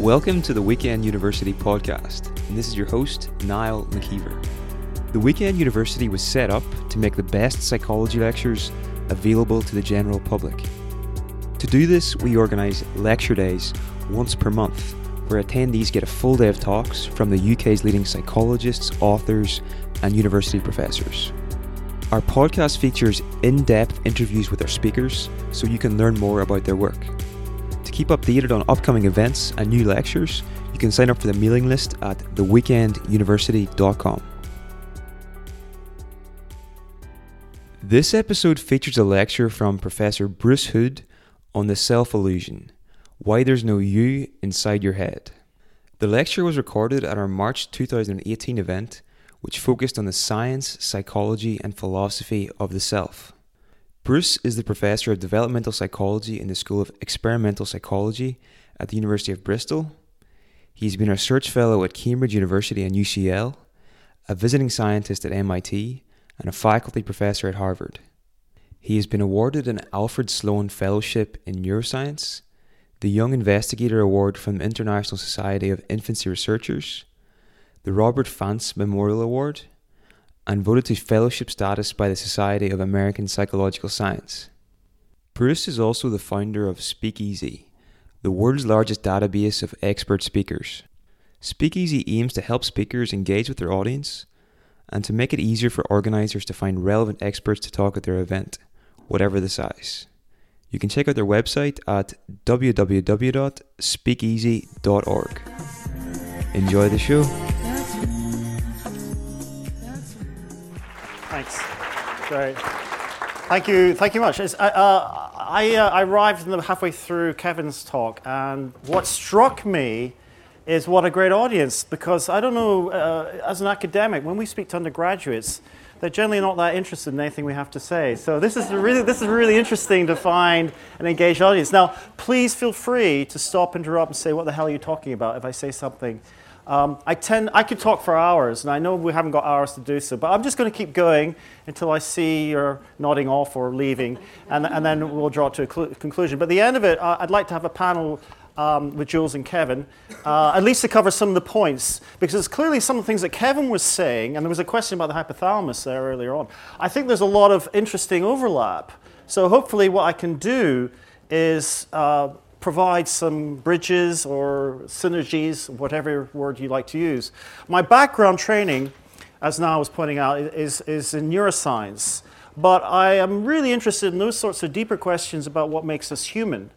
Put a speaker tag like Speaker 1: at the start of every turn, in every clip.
Speaker 1: Welcome to the Weekend University podcast, and this is your host, Niall McKeever. The Weekend University was set up to make the best psychology lectures available to the general public. To do this, we organise lecture days once per month, where attendees get a full day of talks from the UK's leading psychologists, authors, and university professors. Our podcast features in depth interviews with our speakers so you can learn more about their work. Keep updated on upcoming events and new lectures, you can sign up for the mailing list at theweekenduniversity.com. This episode features a lecture from Professor Bruce Hood on the self illusion why there's no you inside your head. The lecture was recorded at our March 2018 event, which focused on the science, psychology, and philosophy of the self. Bruce is the professor of developmental psychology in the School of Experimental Psychology at the University of Bristol. He's been a research fellow at Cambridge University and UCL, a visiting scientist at MIT, and a faculty professor at Harvard. He has been awarded an Alfred Sloan Fellowship in Neuroscience, the Young Investigator Award from the International Society of Infancy Researchers, the Robert Fantz Memorial Award, and voted to fellowship status by the Society of American Psychological Science. Bruce is also the founder of Speakezee, the world's largest database of expert speakers. Speakezee aims to help speakers engage with their audience and to make it easier for organizers to find relevant experts to talk at their event, whatever the size. You can check out their website at www.speakezee.org. Enjoy the show.
Speaker 2: Thanks. Great. Thank you. Thank you much. Uh, uh, I, uh, I arrived halfway through Kevin's talk, and what struck me is what a great audience. Because I don't know, uh, as an academic, when we speak to undergraduates, they're generally not that interested in anything we have to say. So this is really this is really interesting to find an engaged audience. Now, please feel free to stop, interrupt, and say, "What the hell are you talking about?" If I say something um, I tend, I could talk for hours, and I know we haven't got hours to do so, but I'm just going to keep going until I see you're nodding off or leaving, and, and then we'll draw to a cl- conclusion. But at the end of it, uh, I'd like to have a panel um, with Jules and Kevin, uh, at least to cover some of the points, because it's clearly some of the things that Kevin was saying, and there was a question about the hypothalamus there earlier on. I think there's a lot of interesting overlap. So hopefully, what I can do is uh, provide some bridges or synergies, whatever word you like to use. My background training, as Niall was pointing out, is, is in neuroscience. But I am really interested in those sorts of deeper questions about what makes us human.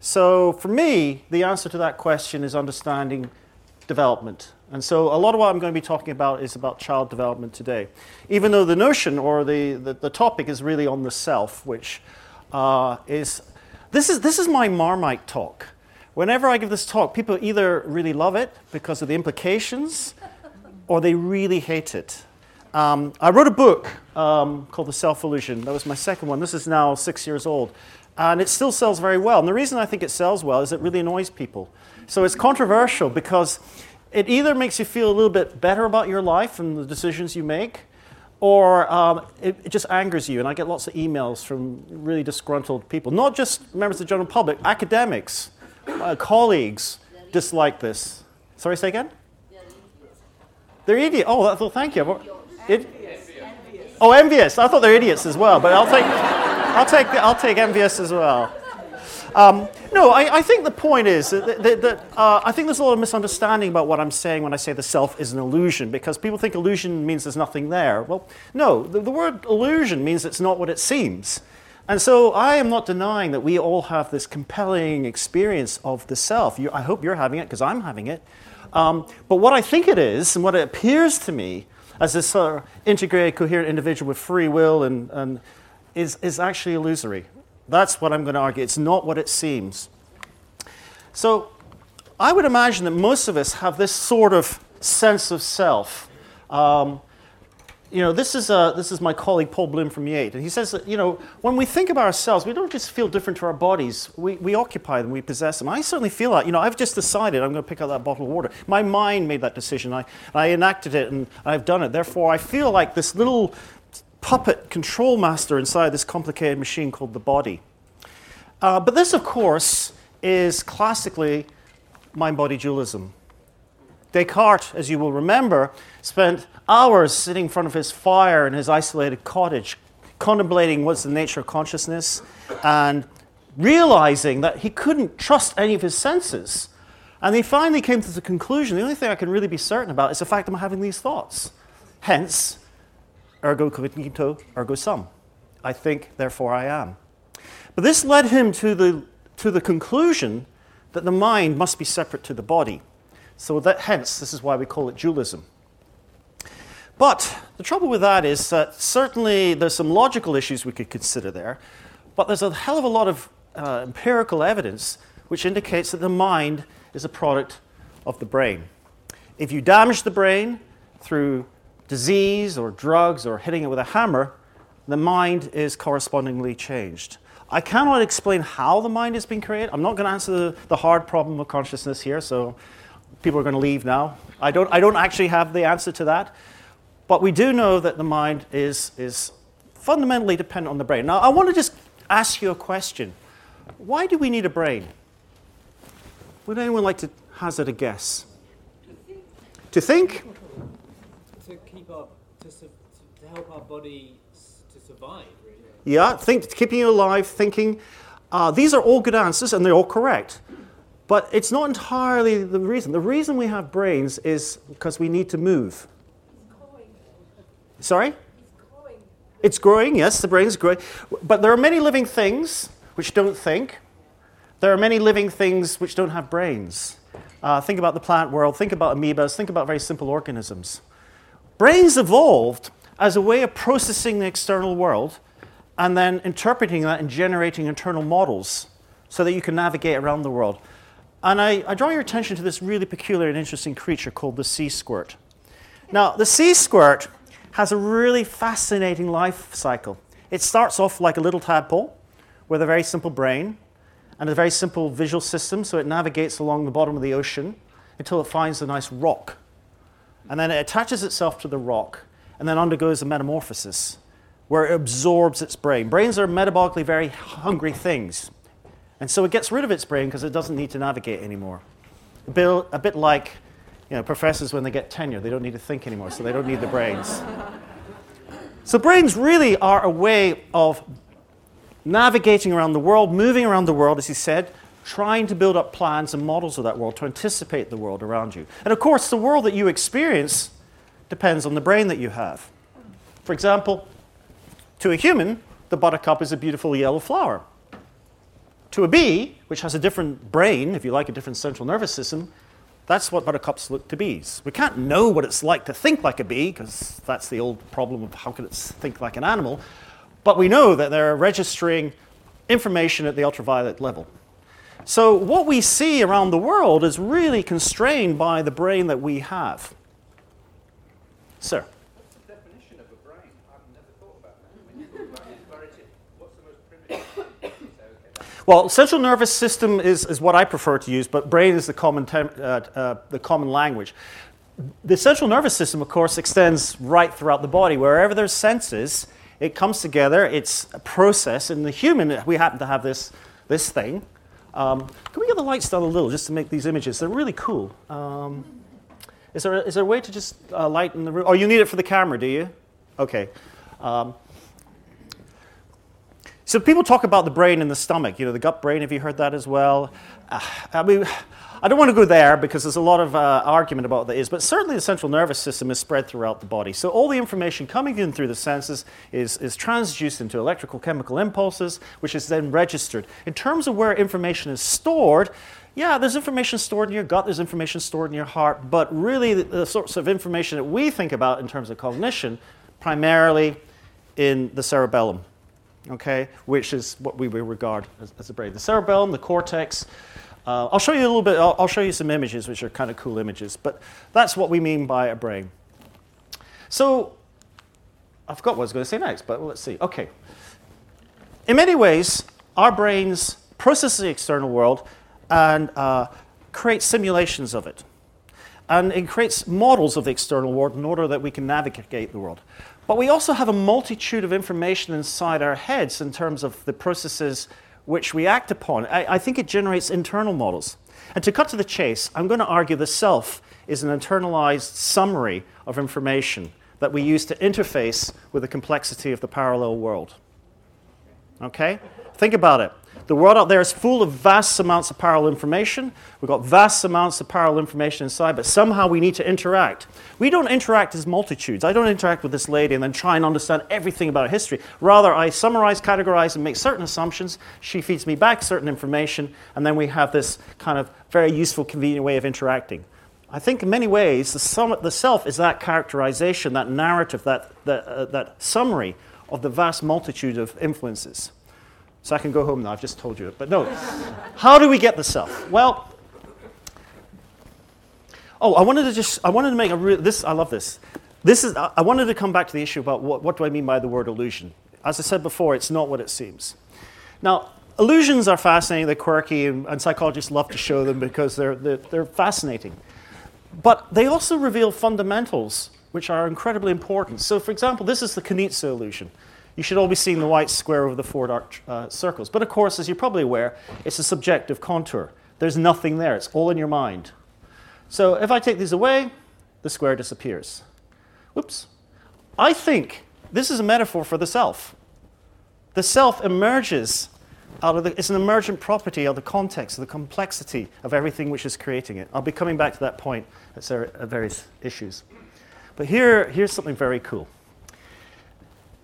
Speaker 2: So for me, the answer to that question is understanding development. And so a lot of what I'm going to be talking about is about child development today. Even though the notion or the, the, the topic is really on the self, which uh, is this is, this is my Marmite talk. Whenever I give this talk, people either really love it because of the implications or they really hate it. Um, I wrote a book um, called The Self Illusion. That was my second one. This is now six years old. And it still sells very well. And the reason I think it sells well is it really annoys people. So it's controversial because it either makes you feel a little bit better about your life and the decisions you make, or um, it, it, just angers you. And I get lots of emails from really disgruntled people, not just members of the general public, academics, uh, colleagues dislike this. Sorry, say again? They're idiots. Oh, well, thank you. It, oh, envious. I thought they're idiots as well, but I'll take, I'll take, I'll take envious as well. Um, no, I, I, think the point is that, that, that uh, I think there's a lot of misunderstanding about what I'm saying when I say the self is an illusion, because people think illusion means there's nothing there. Well, no, the, the word illusion means it's not what it seems. And so I am not denying that we all have this compelling experience of the self. You, I hope you're having it because I'm having it. Um, but what I think it is, and what it appears to me as this sort of integrated, coherent individual with free will, and, and is, is actually illusory. That's what I'm going to argue. It's not what it seems. So I would imagine that most of us have this sort of sense of self. Um, you know, this is, uh, this is my colleague Paul Bloom from Yale, and he says that, you know, when we think about ourselves, we don't just feel different to our bodies. We, we occupy them, we possess them. I certainly feel that. You know, I've just decided I'm going to pick up that bottle of water. My mind made that decision. I, I enacted it, and I've done it. Therefore, I feel like this little puppet control master inside this complicated machine called the body. Uh, but this, of course, is classically mind body dualism. Descartes, as you will remember, spent hours sitting in front of his fire in his isolated cottage, contemplating what's the nature of consciousness and realizing that he couldn't trust any of his senses. And he finally came to the conclusion the only thing I can really be certain about is the fact that I'm having these thoughts. Hence, ergo cogito, ergo sum. I think, therefore I am. But this led him to the, to the conclusion that the mind must be separate to the body. So that, hence, this is why we call it dualism. But the trouble with that is that certainly there's some logical issues we could consider there, but there's a hell of a lot of uh, empirical evidence which indicates that the mind is a product of the brain. If you damage the brain through disease or drugs or hitting it with a hammer, the mind is correspondingly changed. I cannot explain how the mind has been created. I'm not going to answer the, the hard problem of consciousness here, so people are going to leave now. I don't, I don't actually have the answer to that. But we do know that the mind is, is fundamentally dependent on the brain. Now, I want to just ask you a question. Why do we need a brain? Would anyone like to hazard a guess? To think?
Speaker 3: To keep our, to, su- to help our body to survive, really.
Speaker 2: Yeah, think, keeping you alive, thinking. Uh, these are all good answers and they're all correct. But it's not entirely the reason. The reason we have brains is because we need to move. Sorry? It's growing, yes, the brain is growing. But there are many living things which don't think. There are many living things which don't have brains. Uh, think about the plant world, think about amoebas, think about very simple organisms. Brains evolved as a way of processing the external world and then interpreting that and generating internal models so that you can navigate around the world. And I, I draw your attention to this really peculiar and interesting creature called the sea squirt. Now, the sea squirt has a really fascinating life cycle. It starts off like a little tadpole with a very simple brain and a very simple visual system, so it navigates along the bottom of the ocean until it finds a nice rock. And then it attaches itself to the rock and then undergoes a metamorphosis where it absorbs its brain. Brains are metabolically very hungry things. And so it gets rid of its brain because it doesn't need to navigate anymore. A bit, a bit like you know, professors when they get tenure, they don't need to think anymore, so they don't need the brains. So brains really are a way of navigating around the world, moving around the world, as he said, trying to build up plans and models of that world to anticipate the world around you. And of course, the world that you experience depends on the brain that you have. For example, to a human, the buttercup is a beautiful yellow flower. To a bee, which has a different brain, if you like, a different central nervous system, that's what buttercups look to bees. We can't know what it's like to think like a bee, because that's the old problem of how can it think like an animal. But we know that they're registering information at the ultraviolet level. So what we see around the world is really constrained by the brain that we have. Sir.
Speaker 4: What's the definition of a brain? I've never thought about that. When you talk about inverted, what's the most primitive? You say, okay, that's
Speaker 2: Well, central nervous system is, is what I prefer to use, but brain is the common, tem- uh, uh, the common language. The central nervous system, of course, extends right throughout the body. Wherever there's senses, it comes together, it's a process. In the human, we happen to have this, this thing. Um, can we get the lights down a little just to make these images? They're really cool. Um, is, there a, is there a way to just uh, lighten the room? Oh, you need it for the camera, do you? Okay. Um, so people talk about the brain and the stomach, you know, the gut brain. Have you heard that as well? Uh, I mean, I don't want to go there because there's a lot of uh, argument about what that is, but certainly the central nervous system is spread throughout the body. So all the information coming in through the senses is, is transduced into electrical chemical impulses, which is then registered. In terms of where information is stored, yeah, there's information stored in your gut, there's information stored in your heart, but really the, the sorts of information that we think about in terms of cognition, primarily in the cerebellum okay, which is what we would regard as, as the brain. The cerebellum, the cortex. Uh, I'll show you a little bit, I'll, I'll show you some images, which are kind of cool images, but that's what we mean by a brain. So, I forgot what I was going to say next, but let's see. Okay. In many ways, our brains process the external world and uh, create simulations of it. And it creates models of the external world in order that we can navigate the world. But we also have a multitude of information inside our heads in terms of the processes which we act upon. I, I think it generates internal models. And to cut to the chase, I'm going to argue the self is an internalized summary of information that we use to interface with the complexity of the parallel world. Okay? Think about it. The world out there is full of vast amounts of parallel information. We've got vast amounts of parallel information inside, but somehow we need to interact. We don't interact as multitudes. I don't interact with this lady and then try and understand everything about history. Rather, I summarize, categorize, and make certain assumptions. She feeds me back certain information, and then we have this kind of very useful, convenient way of interacting. I think in many ways, the, sum, the self is that characterization, that narrative, that, that, uh, that summary of the vast multitude of influences. So I can go home now, I've just told you it. But no, how do we get the self? Well, oh, I wanted to just, I wanted to make a real, this, I love this. This is, I wanted to come back to the issue about what, what do I mean by the word illusion. As I said before, it's not what it seems. Now, illusions are fascinating, they're quirky, and, and psychologists love to show them because they're, they're, they're fascinating. But they also reveal fundamentals which are incredibly important. So, for example, this is the Kanizsa illusion. You should all be seeing the white square over the four dark uh, circles. But of course, as you're probably aware, it's a subjective contour. There's nothing there, it's all in your mind. So if I take these away, the square disappears. Whoops. I think this is a metaphor for the self. The self emerges out of the, it's an emergent property of the context, of the complexity of everything which is creating it. I'll be coming back to that point at various issues. But here, here's something very cool.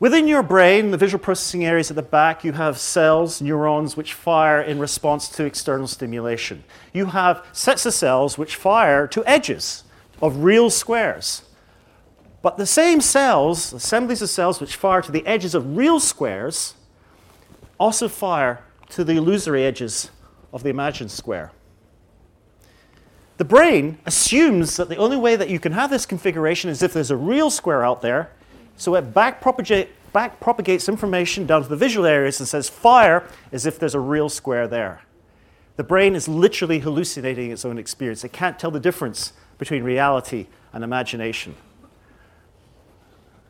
Speaker 2: Within your brain, the visual processing areas at the back, you have cells, neurons, which fire in response to external stimulation. You have sets of cells which fire to edges of real squares. But the same cells, assemblies of cells which fire to the edges of real squares, also fire to the illusory edges of the imagined square. The brain assumes that the only way that you can have this configuration is if there's a real square out there so it back, propagate, back propagates information down to the visual areas and says fire as if there's a real square there. The brain is literally hallucinating its own experience. It can't tell the difference between reality and imagination.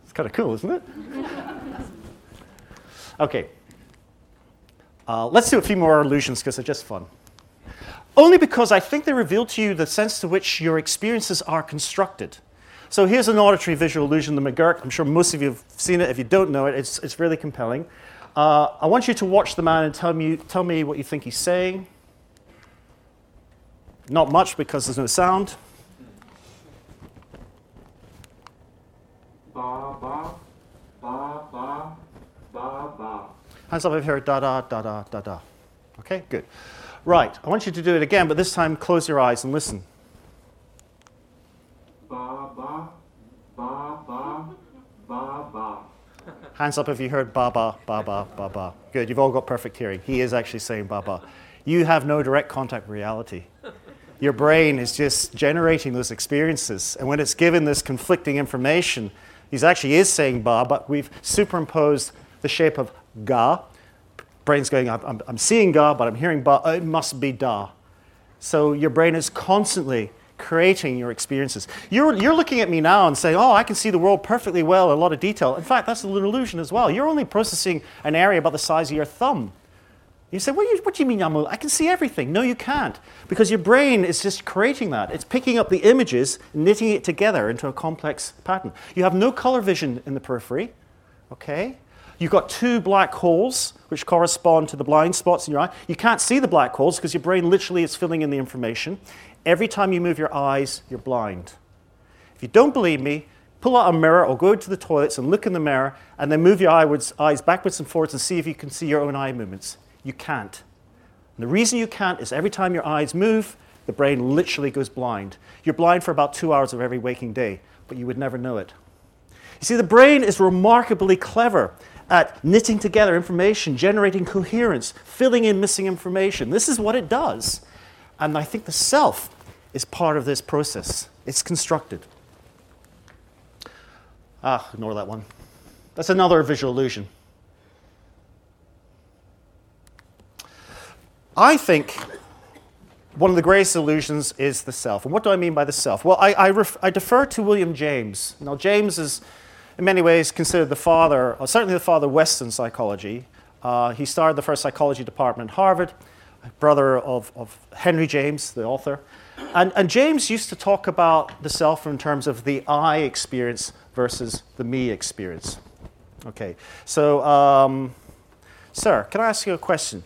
Speaker 2: It's kind of cool, isn't it? okay. Uh, let's do a few more illusions because they're just fun. Only because I think they reveal to you the sense to which your experiences are constructed. So here's an auditory visual illusion, the McGurk. I'm sure most of you have seen it. If you don't know it, it's, it's really compelling. Uh, I want you to watch the man and tell me, tell me what you think he's saying. Not much because there's no sound.
Speaker 4: Ba, ba, ba, ba, ba, ba.
Speaker 2: Hands up if you heard da da da da da da. Okay, good. Right, I want you to do it again, but this time close your eyes and listen. Hands up if you heard ba ba ba ba ba ba. Good, you've all got perfect hearing. He is actually saying Baba. You have no direct contact with reality. Your brain is just generating those experiences. And when it's given this conflicting information, he actually is saying Ba, but we've superimposed the shape of Ga. Brain's going, I'm, I'm seeing Ga, but I'm hearing Ba. It must be Da. So your brain is constantly creating your experiences. You're, you're looking at me now and saying, oh, I can see the world perfectly well a lot of detail. In fact, that's an illusion as well. You're only processing an area about the size of your thumb. You say, what do you, what do you mean, I can see everything. No, you can't. Because your brain is just creating that. It's picking up the images, knitting it together into a complex pattern. You have no color vision in the periphery, okay? You've got two black holes, which correspond to the blind spots in your eye. You can't see the black holes because your brain literally is filling in the information. Every time you move your eyes, you're blind. If you don't believe me, pull out a mirror or go to the toilets and look in the mirror and then move your eyes backwards and forwards and see if you can see your own eye movements. You can't. And the reason you can't is every time your eyes move, the brain literally goes blind. You're blind for about two hours of every waking day, but you would never know it. You see, the brain is remarkably clever at knitting together information, generating coherence, filling in missing information. This is what it does. And I think the self is part of this process. It's constructed. Ah, ignore that one. That's another visual illusion. I think one of the greatest illusions is the self. And what do I mean by the self? Well, I, I, ref, I defer to William James. Now, James is, in many ways, considered the father, certainly the father of Western psychology. Uh, he started the first psychology department at Harvard. Brother of, of Henry James, the author. And, and James used to talk about the self in terms of the I experience versus the me experience. Okay, so, um, sir, can I ask you a question?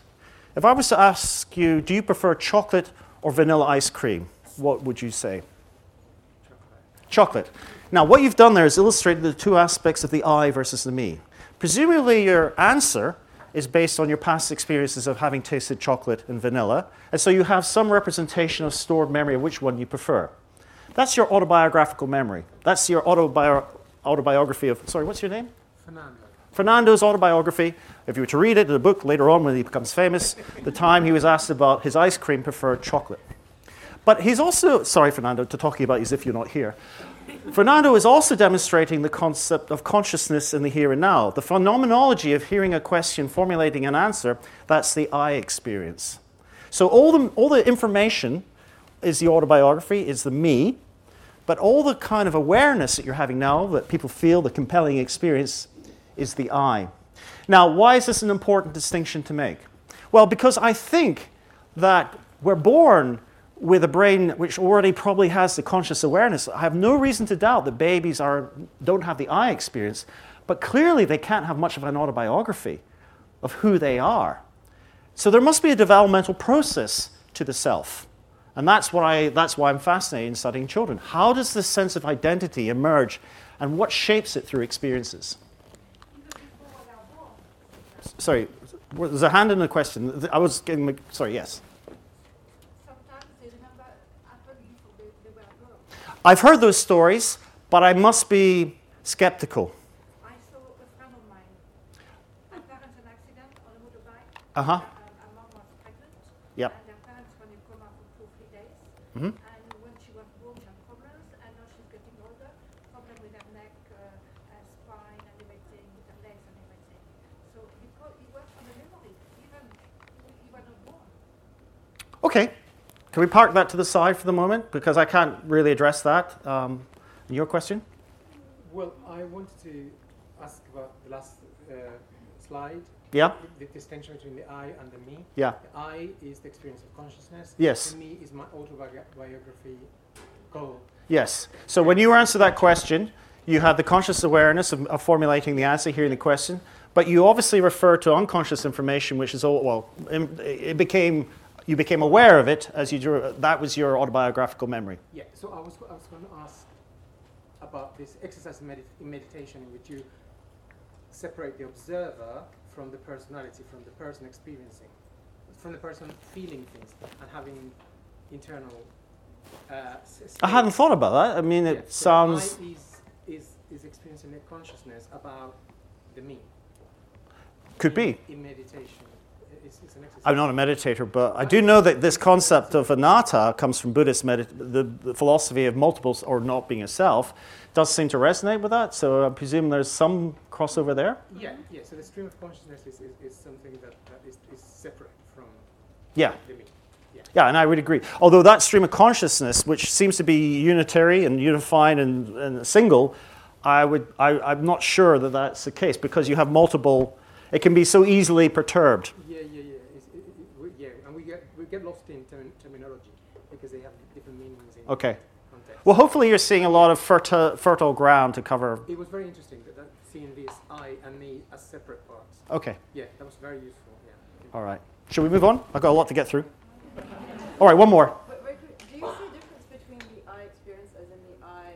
Speaker 2: If I was to ask you, do you prefer chocolate or vanilla ice cream? What would you say? Chocolate. Now, what you've done there is illustrated the two aspects of the I versus the me. Presumably, your answer is based on your past experiences of having tasted chocolate and vanilla, and so you have some representation of stored memory of which one you prefer. That's your autobiographical memory. That's your autobi- autobiography of, sorry, what's your name?
Speaker 5: Fernando.
Speaker 2: Fernando's autobiography. If you were to read it in the book later on when he becomes famous, the time he was asked about his ice cream preferred chocolate. But he's also, sorry, Fernando, to talking about you as if you're not here. Fernando is also demonstrating the concept of consciousness in the here and now. The phenomenology of hearing a question, formulating an answer, that's the I experience. So all the, all the information is the autobiography, is the me, but all the kind of awareness that you're having now, that people feel, the compelling experience, is the I. Now, why is this an important distinction to make? Well, because I think that we're born with a brain which already probably has the conscious awareness. I have no reason to doubt that babies are, don't have the I experience, but clearly they can't have much of an autobiography of who they are. So there must be a developmental process to the self. And that's, I, that's why I'm fascinated in studying children. How does this sense of identity emerge, and what shapes it through experiences? Sorry, there's a hand in the question. I was getting, sorry, yes.
Speaker 6: Sometimes they remember after before they, they were born.
Speaker 2: I've heard those stories, but I must be skeptical.
Speaker 6: I saw a friend of mine. Her parents had an accident on a motorbike.
Speaker 2: Uh huh.
Speaker 6: Her mom was pregnant.
Speaker 2: Yep.
Speaker 6: And their parents were in coma for two, three days. And when she was born, she had problems. And now she's getting older. Problem with her neck, her spine, and everything, with her legs and everything. So because it was from the memory, even if you were not born.
Speaker 2: Okay. Can we park that to the side for the moment? Because I can't really address that. Um, your question?
Speaker 5: Well, I wanted to ask about the last uh, slide.
Speaker 2: Yeah?
Speaker 5: The distinction between the I and the me.
Speaker 2: Yeah.
Speaker 5: The I is the experience of consciousness.
Speaker 2: Yes.
Speaker 5: The me is my autobiography goal.
Speaker 2: Yes. So when you answer that question, you had the conscious awareness of, of formulating the answer, hearing the question, but you obviously refer to unconscious information, which is all, well, it became, you became aware of it as you drew, that was your autobiographical memory.
Speaker 5: Yeah. So I was, I was going to ask about this exercise in, medit- in meditation in which you separate the observer from the personality, from the person experiencing, from the person feeling things and having internal. Uh,
Speaker 2: I hadn't thought about that. I mean, it
Speaker 5: Yeah, so
Speaker 2: sounds,
Speaker 5: is, is, is experiencing a consciousness about the me.
Speaker 2: could be.
Speaker 5: In meditation. It's, it's an exercise.
Speaker 2: I'm not a meditator, but I do know that this concept of anatta comes from Buddhist medit- the, the philosophy of multiples or not being a self. Does seem to resonate with that, so I presume there's some crossover there.
Speaker 5: Yeah, yeah. So the stream of consciousness is, is, is something that, that is, is separate from
Speaker 2: Yeah,
Speaker 5: the me.
Speaker 2: yeah, and I would agree. Although that stream of consciousness, which seems to be unitary and unified and, and single, I would, I, I'm not sure that that's the case because you have multiple. It can be so easily perturbed.
Speaker 5: Yeah, yeah, yeah. It's, it, it, we, yeah, and we get lost in term, terminology because they have different meanings in
Speaker 2: Okay.
Speaker 5: context.
Speaker 2: Well, hopefully you're seeing a lot of fertile, fertile ground to cover.
Speaker 5: it was very interesting that, that seeing this I and me as separate parts.
Speaker 2: Okay.
Speaker 5: Yeah, that was very useful. Yeah.
Speaker 2: All right. Should we move on? I've got a lot to get through. All right, one more.
Speaker 7: But very quick, do you see a difference between the I experience as in the I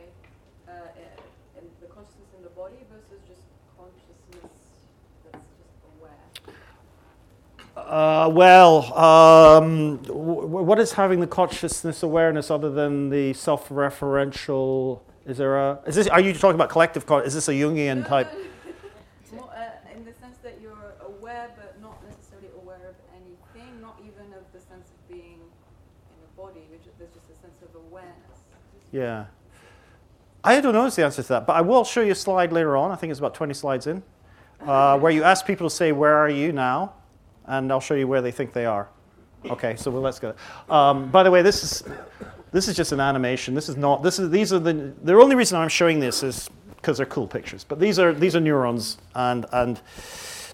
Speaker 7: uh, and the consciousness in the body versus just consciousness that's just aware?
Speaker 2: Uh, well, um, w- what is having the consciousness awareness other than the self-referential? Is there a? Is this? Are you talking about collective? Con- is this a Jungian type?
Speaker 7: More uh, in the sense that you're aware but not necessarily aware of anything, not even of the sense of being in a body, there's just a sense of awareness.
Speaker 2: Yeah. I don't know is the answer to that, but I will show you a slide later on. I think it's about 20 slides in, uh, where you ask people to say, "Where are you now?" And I'll show you where they think they are. Okay, so well, let's go. Um, by the way, this is this is just an animation. This is not. This is these are the the only reason I'm showing this is because they're cool pictures. But these are these are neurons, and and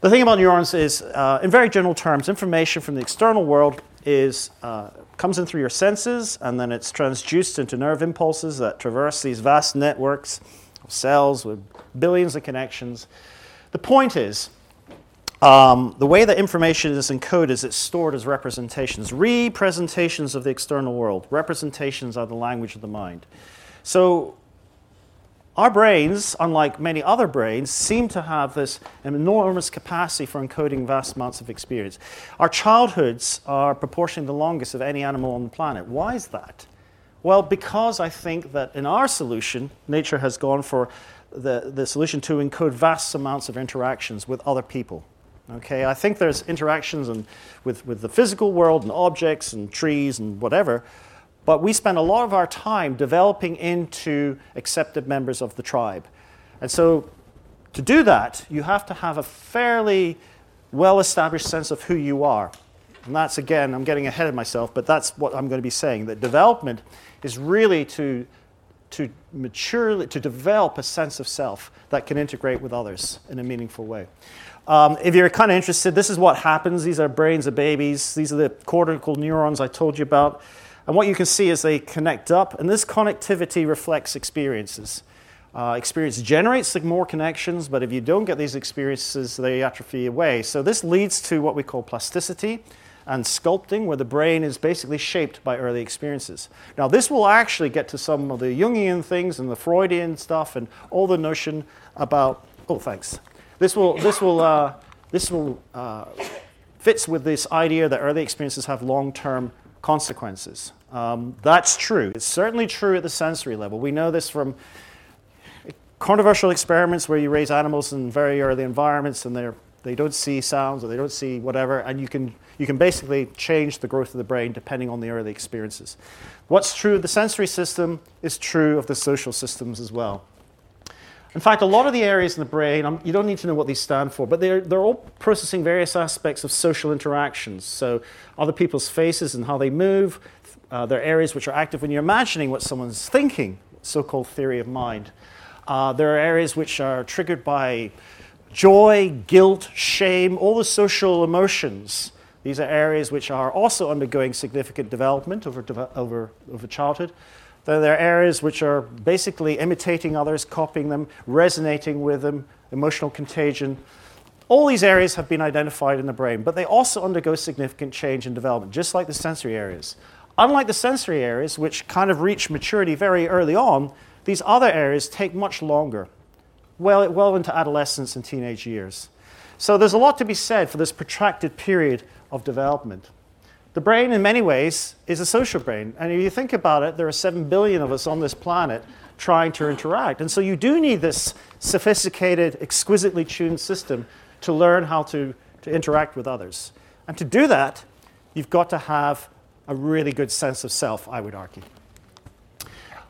Speaker 2: the thing about neurons is, uh, in very general terms, information from the external world is uh, comes in through your senses, and then it's transduced into nerve impulses that traverse these vast networks of cells with billions of connections. The point is, um, the way that information is encoded is it's stored as representations, representations of the external world. Representations are the language of the mind. So our brains, unlike many other brains, seem to have this enormous capacity for encoding vast amounts of experience. Our childhoods are proportionally the longest of any animal on the planet. Why is that? Well, because I think that in our solution, nature has gone for the, the solution to encode vast amounts of interactions with other people. Okay, I think there's interactions and with, with the physical world and objects and trees and whatever, but we spend a lot of our time developing into accepted members of the tribe. And so to do that, you have to have a fairly well established sense of who you are. And that's, again, I'm getting ahead of myself, but that's what I'm going to be saying. That development is really to, to maturely, to develop a sense of self that can integrate with others in a meaningful way. Um, if you're kind of interested, this is what happens. These are brains of babies. These are the cortical neurons I told you about. And what you can see is they connect up, and this connectivity reflects experiences. Uh, experience generates more connections, but if you don't get these experiences, they atrophy away. So this leads to what we call plasticity and sculpting, where the brain is basically shaped by early experiences. Now, this will actually get to some of the Jungian things and the Freudian stuff and all the notion about. Oh, thanks. This will this will uh, this will uh, fits with this idea that early experiences have long-term consequences. Um, that's true. It's certainly true at the sensory level. We know this from controversial experiments where you raise animals in very early environments and they're, they don't see sounds or they don't see whatever, and you can, you can basically change the growth of the brain depending on the early experiences. What's true of the sensory system is true of the social systems as well. In fact, a lot of the areas in the brain, um, you don't need to know what these stand for, but they're, they're all processing various aspects of social interactions. So, other people's faces and how they move. Uh, there are areas which are active when you're imagining what someone's thinking, so called theory of mind. Uh, there are areas which are triggered by joy, guilt, shame, all the social emotions. These are areas which are also undergoing significant development over, over, over childhood. There are areas which are basically imitating others, copying them, resonating with them, emotional contagion. All these areas have been identified in the brain, but they also undergo significant change and development, just like the sensory areas. Unlike the sensory areas, which kind of reach maturity very early on, these other areas take much longer, well, well into adolescence and teenage years. So there's a lot to be said for this protracted period of development. The brain, in many ways, is a social brain. And if you think about it, there are 7 billion of us on this planet trying to interact. And so you do need this sophisticated, exquisitely tuned system to learn how to, to interact with others. And to do that, you've got to have a really good sense of self, I would argue.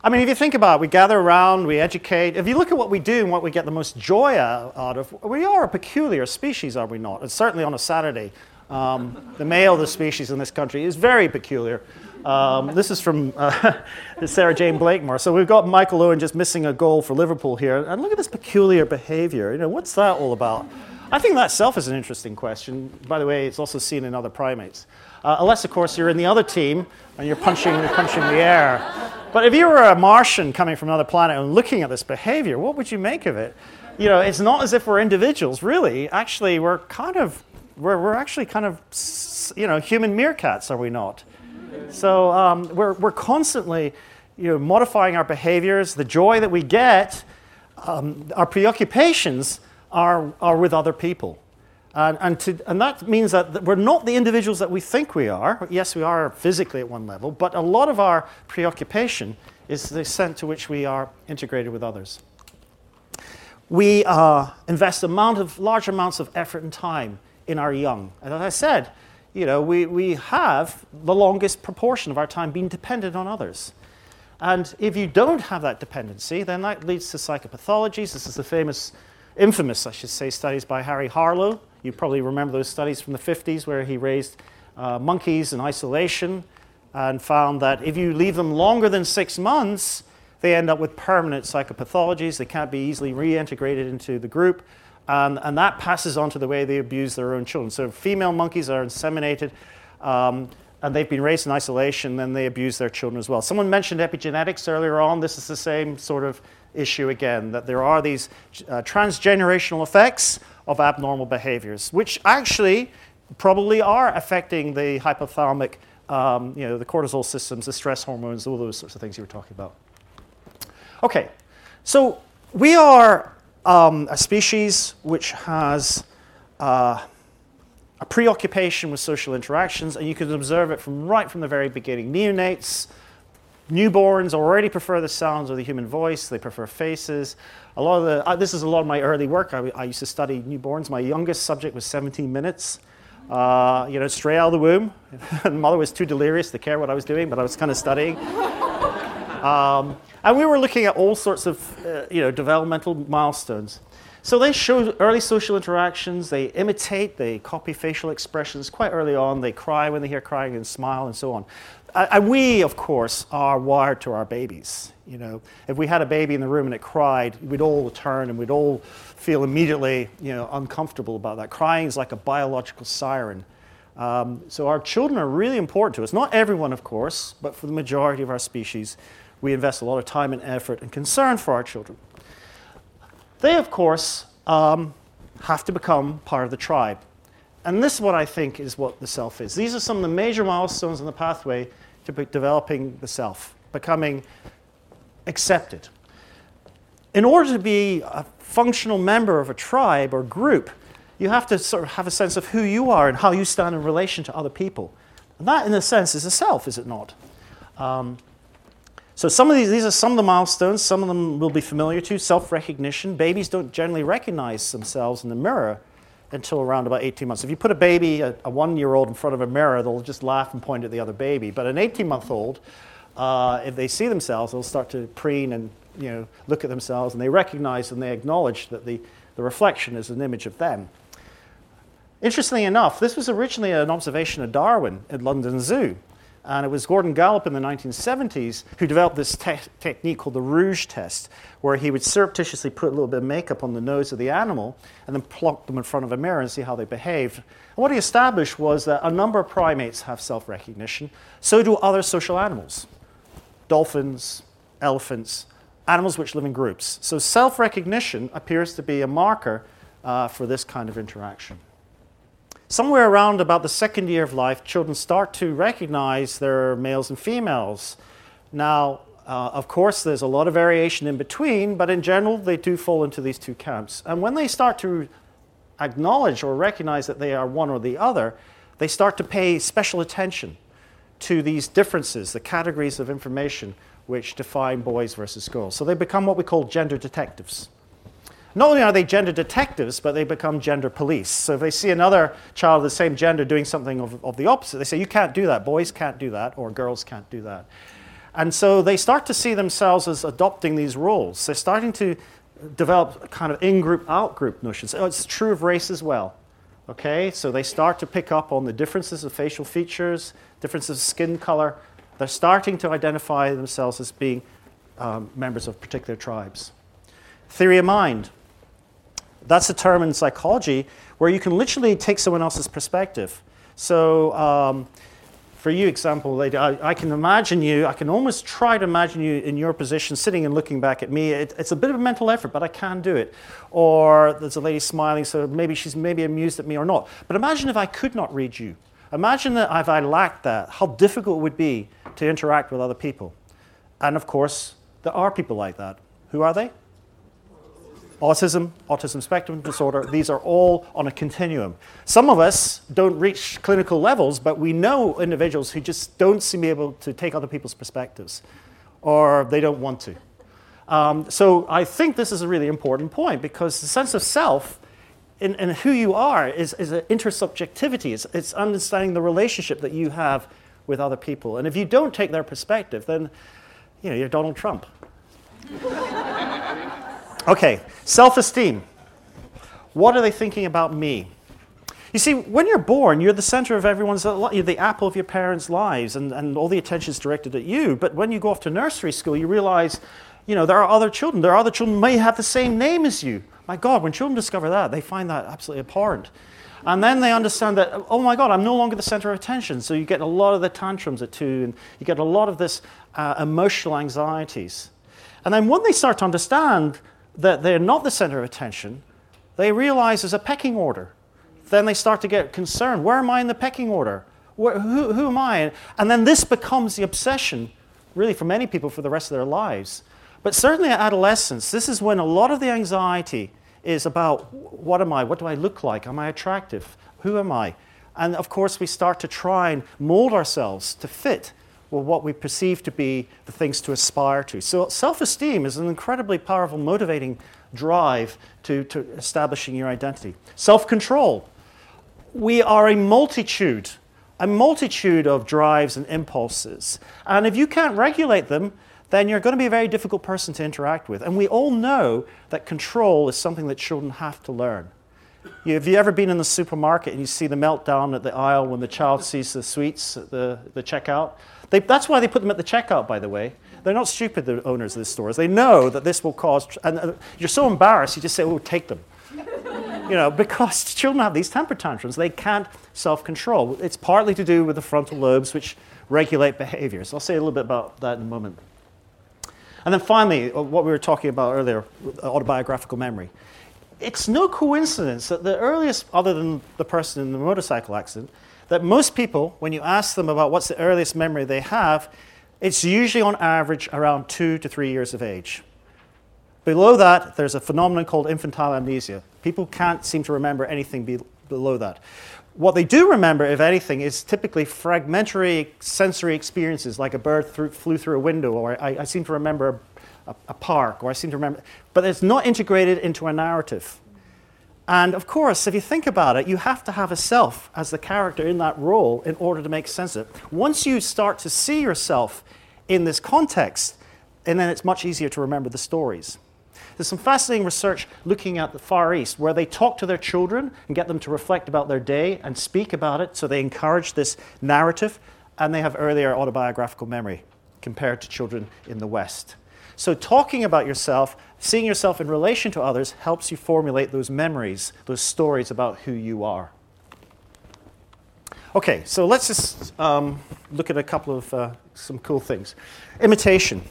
Speaker 2: I mean, if you think about it, we gather around, we educate. If you look at what we do and what we get the most joy out of, we are a peculiar species, are we not? And certainly on a Saturday, um, the male of the species in this country is very peculiar. Um, this is from uh, Sarah Jayne Blakemore. So we've got Michael Owen just missing a goal for Liverpool here. And look at this peculiar behavior. You know, what's that all about? I think that itself is an interesting question. By the way, it's also seen in other primates. Uh, unless, of course, you're in the other team and you're punching, you're punching the air. But if you were a Martian coming from another planet and looking at this behavior, what would you make of it? You know, it's not as if we're individuals, really. Actually, we're kind of we're, we're actually kind of, you know, human meerkats, are we not? So um, we're, we're constantly, you know, modifying our behaviors. The joy that we get, um, our preoccupations are, are with other people. And, and, to, and that means that we're not the individuals that we think we are. Yes, we are physically at one level, but a lot of our preoccupation is the extent to which we are integrated with others. We uh, invest amount of, large amounts of effort and time in our young. And as I said, you know, we, we have the longest proportion of our time being dependent on others. And if you don't have that dependency, then that leads to psychopathologies. This is the famous, infamous, I should say, studies by Harry Harlow. You probably remember those studies from the 50s where he raised uh, monkeys in isolation and found that if you leave them longer than six months, they end up with permanent psychopathologies. They can't be easily reintegrated into the group. And, and that passes on to the way they abuse their own children. So female monkeys are inseminated. Um, and they've been raised in isolation, then they abuse their children as well. Someone mentioned epigenetics earlier on. This is the same sort of issue again, that there are these uh, transgenerational effects of abnormal behaviors, which actually probably are affecting the hypothalamic, um, you know, the cortisol systems, the stress hormones, all those sorts of things you were talking about. Okay, so we are um, a species which has uh, a preoccupation with social interactions, and you can observe it from right from the very beginning. Neonates, newborns already prefer the sounds of the human voice. They prefer faces. A lot of the, uh, this is a lot of my early work. I, I, used to study newborns. My youngest subject was 17 minutes. Uh, you know, straight out of the womb. the mother was too delirious to care what I was doing, but I was kind of studying. Um, and we were looking at all sorts of, uh, you know, developmental milestones. So they show early social interactions, they imitate, they copy facial expressions quite early on, they cry when they hear crying and smile and so on. And we, of course, are wired to our babies. You know, if we had a baby in the room and it cried, we'd all turn and we'd all feel immediately, you know, uncomfortable about that. Crying is like a biological siren. Um, so our children are really important to us. Not everyone, of course, but for the majority of our species, we invest a lot of time and effort and concern for our children. They, of course, um, have to become part of the tribe. And this is what I think is what the self is. These are some of the major milestones in the pathway to be developing the self, becoming accepted. In order to be a functional member of a tribe or group, you have to sort of have a sense of who you are and how you stand in relation to other people. And that, in a sense, is a self, is it not? Um, so some of these, these are some of the milestones. Some of them will be familiar to self-recognition. Babies don't generally recognize themselves in the mirror until around about 18 months. If you put a baby, a, a one-year-old, in front of a mirror, they'll just laugh and point at the other baby. But an 18-month-old, uh, if they see themselves, they'll start to preen and you know look at themselves, and they recognize and they acknowledge that the, the reflection is an image of them. Interestingly enough, this was originally an observation of Darwin at London Zoo. And it was Gordon Gallup in the 1970s who developed this te- technique called the rouge test, where he would surreptitiously put a little bit of makeup on the nose of the animal and then plonk them in front of a mirror and see how they behaved. And what he established was that a number of primates have self recognition, so do other social animals dolphins, elephants, animals which live in groups. So self recognition appears to be a marker uh, for this kind of interaction. Somewhere around about the second year of life, children start to recognize their males and females. Now, uh, of course, there's a lot of variation in between, but in general, they do fall into these two camps. And when they start to acknowledge or recognize that they are one or the other, they start to pay special attention to these differences, the categories of information which define boys versus girls. So they become what we call gender detectives. Not only are they gender detectives, but they become gender police. So if they see another child of the same gender doing something of, of the opposite, they say, You can't do that. Boys can't do that, or girls can't do that. And so they start to see themselves as adopting these roles. They're starting to develop kind of in group, out group notions. Oh, it's true of race as well. Okay, so they start to pick up on the differences of facial features, differences of skin color. They're starting to identify themselves as being um, members of particular tribes. Theory of mind that's a term in psychology where you can literally take someone else's perspective. So, um, for you, example, I, I, can imagine you, I can almost try to imagine you in your position, sitting and looking back at me. It, it's a bit of a mental effort, but I can do it. Or there's a lady smiling, so maybe she's maybe amused at me or not. But imagine if I could not read you. Imagine that if I lacked that, how difficult it would be to interact with other people. And of course, there are people like that. Who are they? Autism, autism spectrum disorder, these are all on a continuum. Some of us don't reach clinical levels, but we know individuals who just don't seem able to take other people's perspectives, or they don't want to. Um, so I think this is a really important point because the sense of self and, who you are is, is an intersubjectivity. It's, it's understanding the relationship that you have with other people. And if you don't take their perspective, then you know, you're Donald Trump. Okay, self esteem. What are they thinking about me? You see, when you're born, you're the center of everyone's, you're the apple of your parents' lives, and, and all the attention is directed at you. But when you go off to nursery school, you realize, you know, there are other children. There are other children may have the same name as you. My God, when children discover that, they find that absolutely abhorrent. And then they understand that, oh my God, I'm no longer the center of attention. So you get a lot of the tantrums at two, and you get a lot of this uh, emotional anxieties. And then when they start to understand that they're not the center of attention, they realize there's a pecking order. Then they start to get concerned. Where am I in the pecking order? Where, who, who am I? And then this becomes the obsession, really, for many people for the rest of their lives. But certainly at adolescence, this is when a lot of the anxiety is about what am I? What do I look like? Am I attractive? Who am I? And of course, we start to try and mold ourselves to fit with what we perceive to be the things to aspire to. So, self esteem is an incredibly powerful motivating drive to, to establishing your identity. Self control. We are a multitude, a multitude of drives and impulses. And if you can't regulate them, then you're going to be a very difficult person to interact with. And we all know that control is something that children have to learn. You, have you ever been in the supermarket and you see the meltdown at the aisle when the child sees the sweets at the, the checkout? They, that's why they put them at the checkout, by the way. They're not stupid, the owners of the stores. They know that this will cause, and uh, you're so embarrassed, you just say, oh, take them. you know, because children have these temper tantrums. They can't self control. It's partly to do with the frontal lobes, which regulate behaviors. I'll say a little bit about that in a moment. And then finally, uh, what we were talking about earlier, autobiographical memory. It's no coincidence that the earliest, other than the person in the motorcycle accident, that most people, when you ask them about what's the earliest memory they have, it's usually on average around two to three years of age. Below that, there's a phenomenon called infantile amnesia. People can't seem to remember anything be- below that. What they do remember, if anything, is typically fragmentary sensory experiences, like a bird through, flew through a window, or I, I seem to remember a, a, park, or I seem to remember. But it's not integrated into a narrative. And of course, if you think about it, you have to have a self as the character in that role in order to make sense of it. Once you start to see yourself in this context, and then it's much easier to remember the stories. There's some fascinating research looking at the Far East where they talk to their children and get them to reflect about their day and speak about it. So they encourage this narrative and they have earlier autobiographical memory compared to children in the West. So talking about yourself, seeing yourself in relation to others helps you formulate those memories, those stories about who you are. Okay, so let's just um, look at a couple of uh, some cool things. Imitation.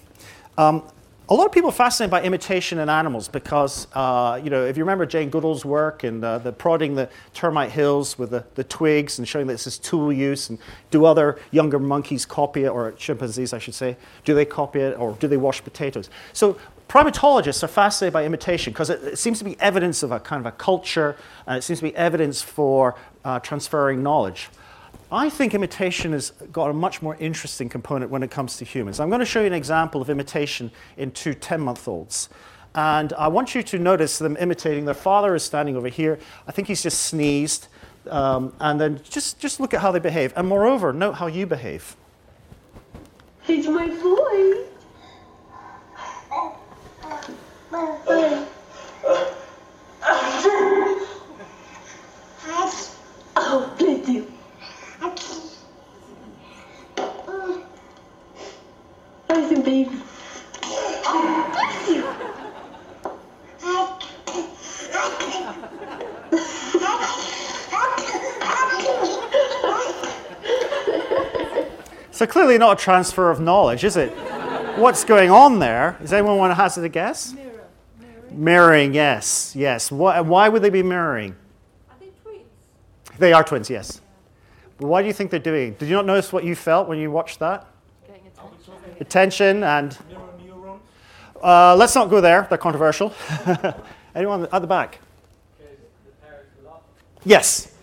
Speaker 2: Um, a lot of people are fascinated by imitation in animals because, uh, you know, if you remember Jane Goodall's work and uh, the prodding the termite hills with the, the twigs and showing that this is tool use, and do other younger monkeys copy it, or chimpanzees, I should say, do they copy it, or do they wash potatoes? So primatologists are fascinated by imitation because it, it, seems to be evidence of a kind of a culture, and it seems to be evidence for uh, transferring knowledge. I think imitation has got a much more interesting component when it comes to humans. I'm going to show you an example of imitation in two 10 month olds. And I want you to notice them imitating. Their father is standing over here. I think he's just sneezed. Um, and then just, just look at how they behave. And moreover, note how you behave.
Speaker 8: He's my boy. Oh, you. Listen, baby.
Speaker 2: So clearly not a transfer of knowledge, is it? What's going on there? Is anyone want to hazard a guess?
Speaker 6: Mirror. Mirroring.
Speaker 2: Mirroring, yes, yes. Why, why would they be mirroring?
Speaker 6: Are they twins?
Speaker 2: They are twins, yes. But why do you think they're doing? Did you not notice what you felt when you watched that?
Speaker 6: Attention.
Speaker 2: And. Uh, let's not go there, they're controversial. Anyone at the back? Yes.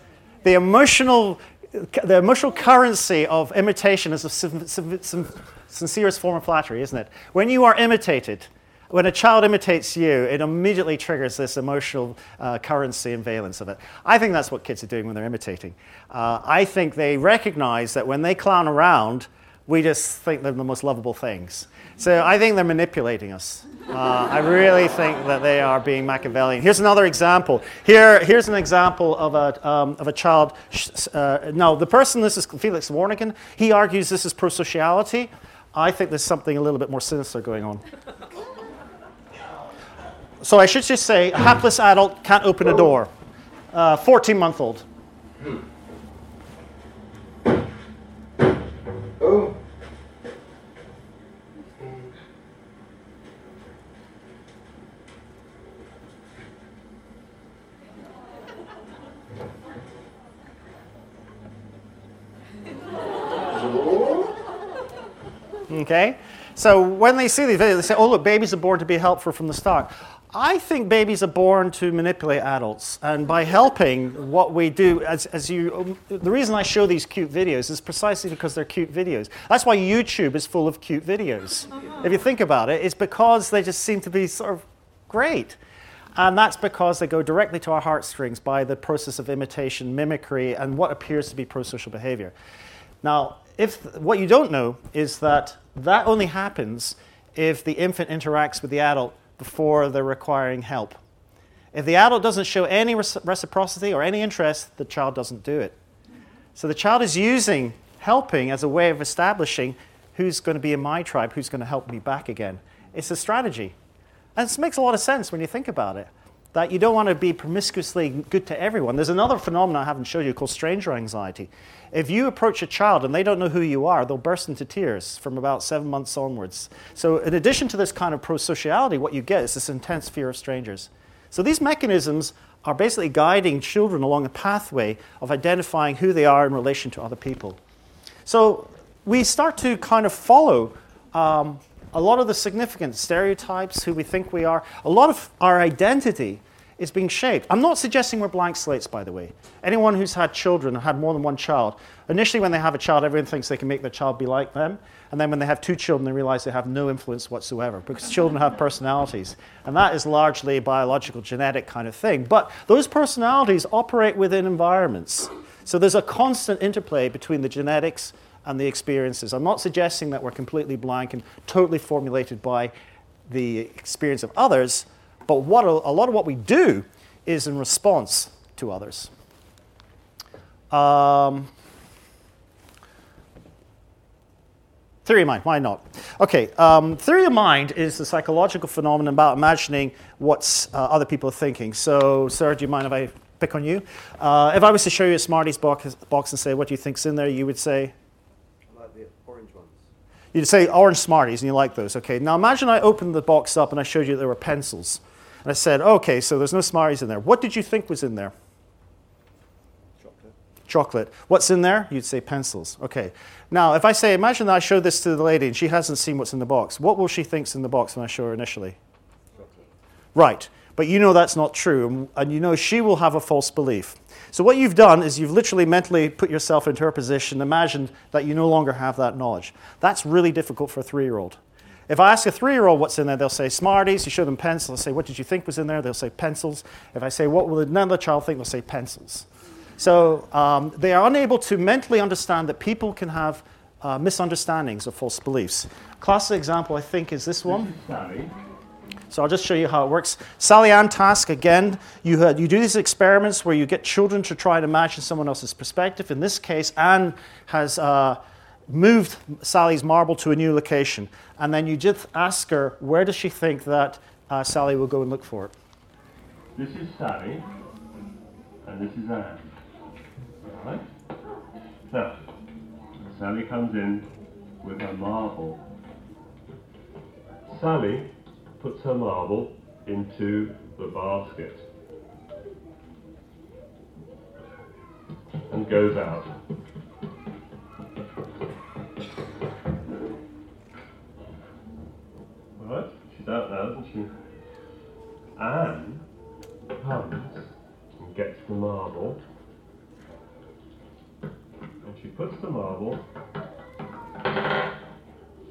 Speaker 2: The emotional, the emotional currency of imitation is the sin- sin- sin- sincerest form of flattery, isn't it? When you are imitated, when a child imitates you, it immediately triggers this emotional uh, currency and valence of it. I think that's what kids are doing when they're imitating. Uh, I think they recognize that when they clown around, we just think they're the most lovable things. So I think they're manipulating us. Uh, I really think that they are being Machiavellian. Here's another example. Here, here's an example of a, um, of a child. Uh, no, the person, this is Felix Warneken, he argues this is prosociality. I think there's something a little bit more sinister going on. So I should just say, a hapless adult can't open a door. 14 month old. Okay? So when they see these videos, they say, oh, look, babies are born to be helpful from the start. I think babies are born to manipulate adults. And by helping, what we do, as, as you, um, the reason I show these cute videos is precisely because they're cute videos. That's why YouTube is full of cute videos. Uh-huh. If you think about it, it's because they just seem to be sort of great. And that's because they go directly to our heartstrings by the process of imitation, mimicry, and what appears to be prosocial behavior. Now, if what you don't know is that that only happens if the infant interacts with the adult before they're requiring help. If the adult doesn't show any reciprocity or any interest, the child doesn't do it. So the child is using helping as a way of establishing who's going to be in my tribe, who's going to help me back again. It's a strategy. And this makes a lot of sense when you think about it. That you don't want to be promiscuously good to everyone. There's another phenomenon I haven't showed you called stranger anxiety. If you approach a child and they don't know who you are, they'll burst into tears from about seven months onwards. So, in addition to this kind of prosociality, what you get is this intense fear of strangers. So, these mechanisms are basically guiding children along a pathway of identifying who they are in relation to other people. So, we start to kind of follow um, a lot of the significant stereotypes, who we think we are. A lot of our identity is being shaped. I'm not suggesting we're blank slates, by the way. Anyone who's had children had more than one child, initially when they have a child, everyone thinks they can make their child be like them. And then when they have two children, they realize they have no influence whatsoever because children have personalities. And that is largely a biological, genetic kind of thing. But those personalities operate within environments. So there's a constant interplay between the genetics and the experiences. I'm not suggesting that we're completely blank and totally formulated by the experience of others, but what a, a lot of what we do is in response to others. Um, Theory of mind, why not? Okay, um, theory of mind is the psychological phenomenon about imagining what uh, other people are thinking. So, sir, do you mind if I pick on you? Uh, if I was to show you a Smarties box, box and say, what do you think's in there, you would say?
Speaker 9: I like the orange ones.
Speaker 2: You'd say orange Smarties and you like those. Okay, now imagine I opened the box up and I showed you there were pencils. And I said, okay, so there's no Smarties in there. What did you think was in there?
Speaker 9: Chocolate.
Speaker 2: chocolate. What's in there? You'd say pencils. Okay. Now, if I say, imagine that I show this to the lady and she hasn't seen what's in the box, what will she think's in the box when I show her initially?
Speaker 9: Chocolate.
Speaker 2: Right. But you know that's not true, and- and you know she will have a false belief. So, what you've done is you've literally mentally put yourself into her position, imagined that you no longer have that knowledge. That's really difficult for a three year old. If I ask a three year old what's in there, they'll say Smarties. You show them pencils, they'll say, What did you think was in there? They'll say pencils. If I say, What will another child think? They'll say pencils. So, um, they are unable to mentally understand that people can have uh, misunderstandings or false beliefs. Classic example, I think, is this one.
Speaker 10: Sally.
Speaker 2: So I'll just show you how it works. Sally Anne task again. You, you do these experiments where you get children to try and imagine someone else's perspective. In this case, Anne has uh, moved Sally's marble to a new location, and then you just ask her where does she think that uh, Sally will go and look for it.
Speaker 10: This is Sally. And this is Anne. Now, Sally comes in with her marble. Sally puts her marble into the basket and goes out. Right? She's out now, isn't she? Anne comes and gets the marble and she puts the marble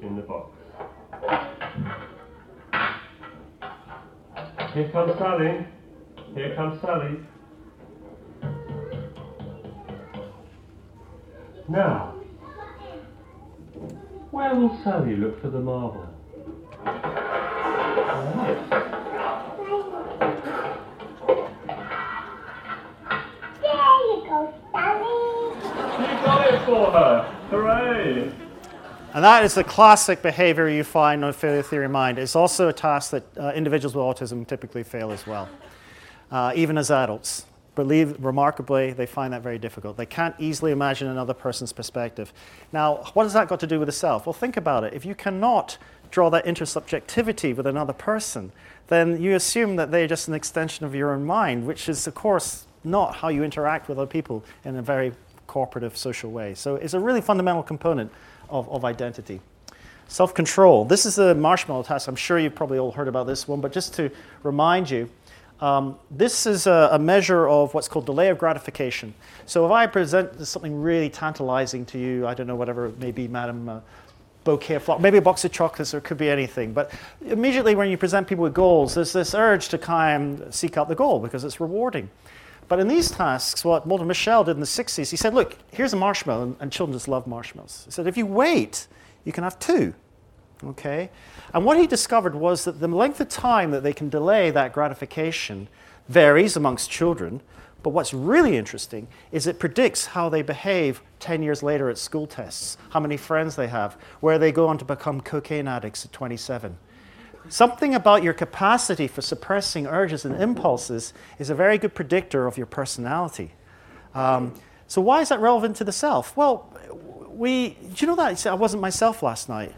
Speaker 10: in the box. Here comes Sally. Here comes Sally. Now, where will Sally look for the marble? Right. You go, Sally. She got it for her! Hooray!
Speaker 2: And that is the classic behavior you find on failure theory of mind. It's also a task that uh, individuals with autism typically fail as well, uh, even as adults. believe remarkably, they find that very difficult. They can't easily imagine another person's perspective. Now, what has that got to do with the self? Well, think about it. If you cannot draw that intersubjectivity with another person, then you assume that they're just an extension of your own mind, which is, of course, not how you interact with other people in a very cooperative social way. So it's a really fundamental component of, of identity. Self control. This is a marshmallow test. I'm sure you've probably all heard about this one, but just to remind you, um, this is a, a, measure of what's called delay of gratification. So if I present something really tantalizing to you, I don't know, whatever it may be, madam, uh, bouquet of flowers, maybe a box of chocolates, or it could be anything. But immediately when you present people with goals, there's this urge to kind of seek out the goal because it's rewarding. But in these tasks, what Walter Mischel did in the 60s, he said, look, here's a marshmallow, and, and children just love marshmallows. He said, if you wait, you can have two. Okay? And what he discovered was that the length of time that they can delay that gratification varies amongst children. But what's really interesting is it predicts how they behave 10 years later at school tests, how many friends they have, where they go on to become cocaine addicts at 27. Something about your capacity for suppressing urges and impulses is a very good predictor of your personality. Um, so, why is that relevant to the self? Well, we, do you know that? I wasn't myself last night.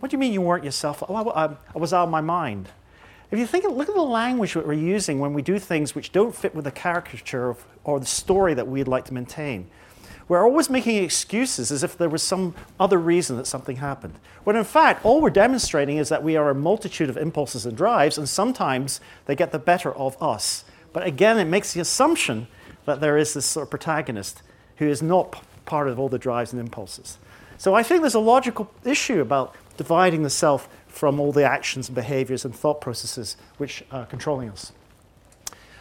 Speaker 2: What do you mean you weren't yourself? Oh, I, I was out of my mind. If you think, look at the language that we're using when we do things which don't fit with the caricature of, or the story that we'd like to maintain. We're always making excuses as if there was some other reason that something happened. When in fact, all we're demonstrating is that we are a multitude of impulses and drives, and sometimes they get the better of us. But again, it makes the assumption that there is this sort of protagonist who is not part of all the drives and impulses. So I think there's a logical issue about dividing the self from all the actions and behaviors and thought processes which are controlling us.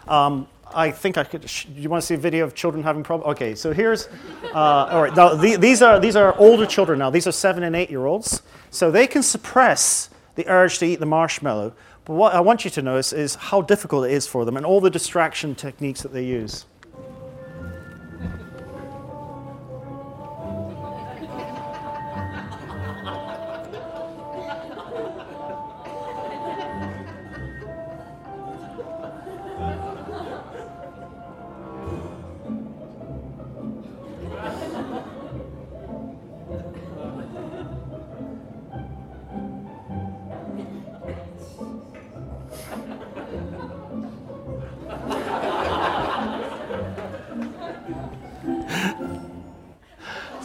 Speaker 2: Um, I think I could. Sh- you want to see a video of children having problems? Okay, so here's. Uh, all right, now the, these are these are older children now. These are seven and eight year olds, so they can suppress the urge to eat the marshmallow. But what I want you to notice is how difficult it is for them and all the distraction techniques that they use.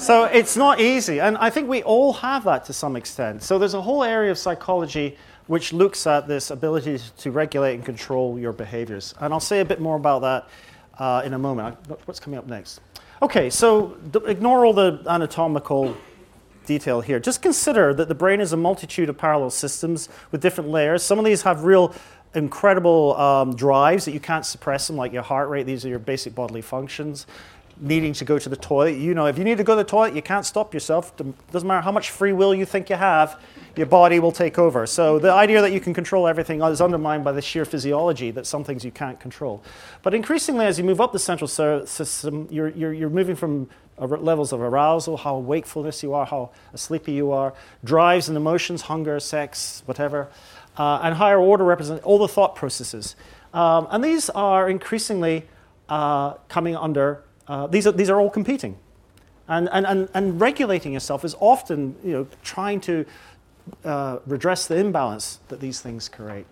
Speaker 2: So it's not easy. And I think we all have that to some extent. So there's a whole area of psychology which looks at this ability to regulate and control your behaviors. And I'll say a bit more about that uh, in a moment. What's coming up next? Okay, so ignore all the anatomical detail here. Just consider that the brain is a multitude of parallel systems with different layers. Some of these have real incredible um, drives that you can't suppress them, like your heart rate. These are your basic bodily functions needing to go to the toilet. You know, if you need to go to the toilet, you can't stop yourself. Doesn't matter how much free will you think you have, your body will take over. So the idea that you can control everything is undermined by the sheer physiology that some things you can't control. But increasingly, as you move up the central system, you're, you're, you're moving from levels of arousal, how wakefulness you are, how sleepy you are, drives and emotions, hunger, sex, whatever, uh, and higher order represent all the thought processes. Um, and these are increasingly uh, coming under uh, these, are, these are all competing. And, and, and, and regulating yourself is often you know, trying to uh, redress the imbalance that these things create.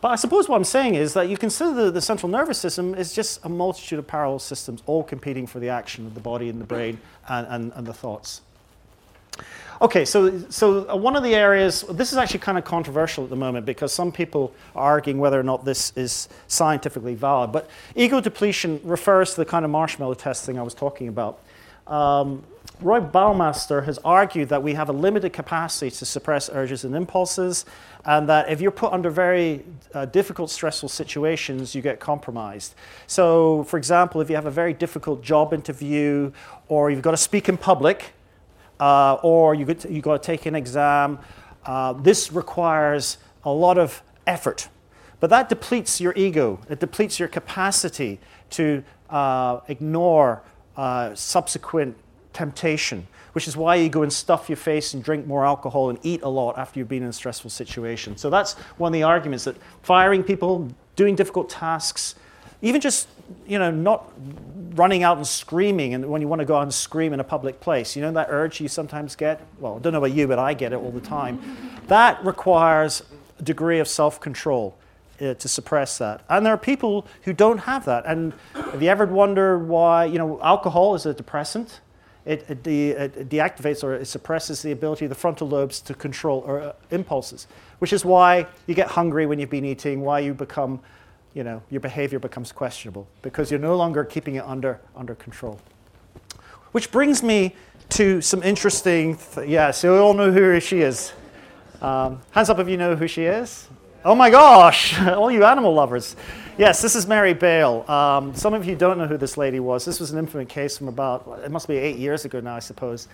Speaker 2: But I suppose what I'm saying is that you consider the, the, central nervous system is just a multitude of parallel systems all competing for the action of the body and the brain and, and, and the thoughts. Okay, so, so uh, one of the areas, this is actually kind of controversial at the moment because some people are arguing whether or not this is scientifically valid. But ego depletion refers to the kind of marshmallow testing I was talking about. Um, Roy Baumeister has argued that we have a limited capacity to suppress urges and impulses, and that if you're put under very uh, difficult, stressful situations, you get compromised. So, for example, if you have a very difficult job interview or you've got to speak in public, uh, or you got, you got to take an exam. Uh, this requires a lot of effort. But that depletes your ego, it depletes your capacity to uh, ignore uh, subsequent temptation, which is why you go and stuff your face and drink more alcohol and eat a lot after you've been in a stressful situation. So that's one of the arguments that firing people, doing difficult tasks, even just you know, not running out and screaming and when you want to go out and scream in a public place. You know that urge you sometimes get? Well, I don't know about you, but I get it all the time. that requires a degree of self control. Uh, to suppress that. And there are people who don't have that. And have you ever wondered why, you know, alcohol is a depressant? It, it, de- it deactivates or it suppresses the ability of the frontal lobes to control or, uh, impulses, which is why you get hungry when you've been eating, why you become, you know, your behavior becomes questionable, because you're no longer keeping it under, under control. Which brings me to some interesting, th- yeah, so we all know who she is. Um, hands up if you know who she is. Oh my gosh, all you animal lovers. Yes, this is Mary Bale. Um, some of you don't know who this lady was. This was an infamous case from about, it must be eight years ago now, I suppose.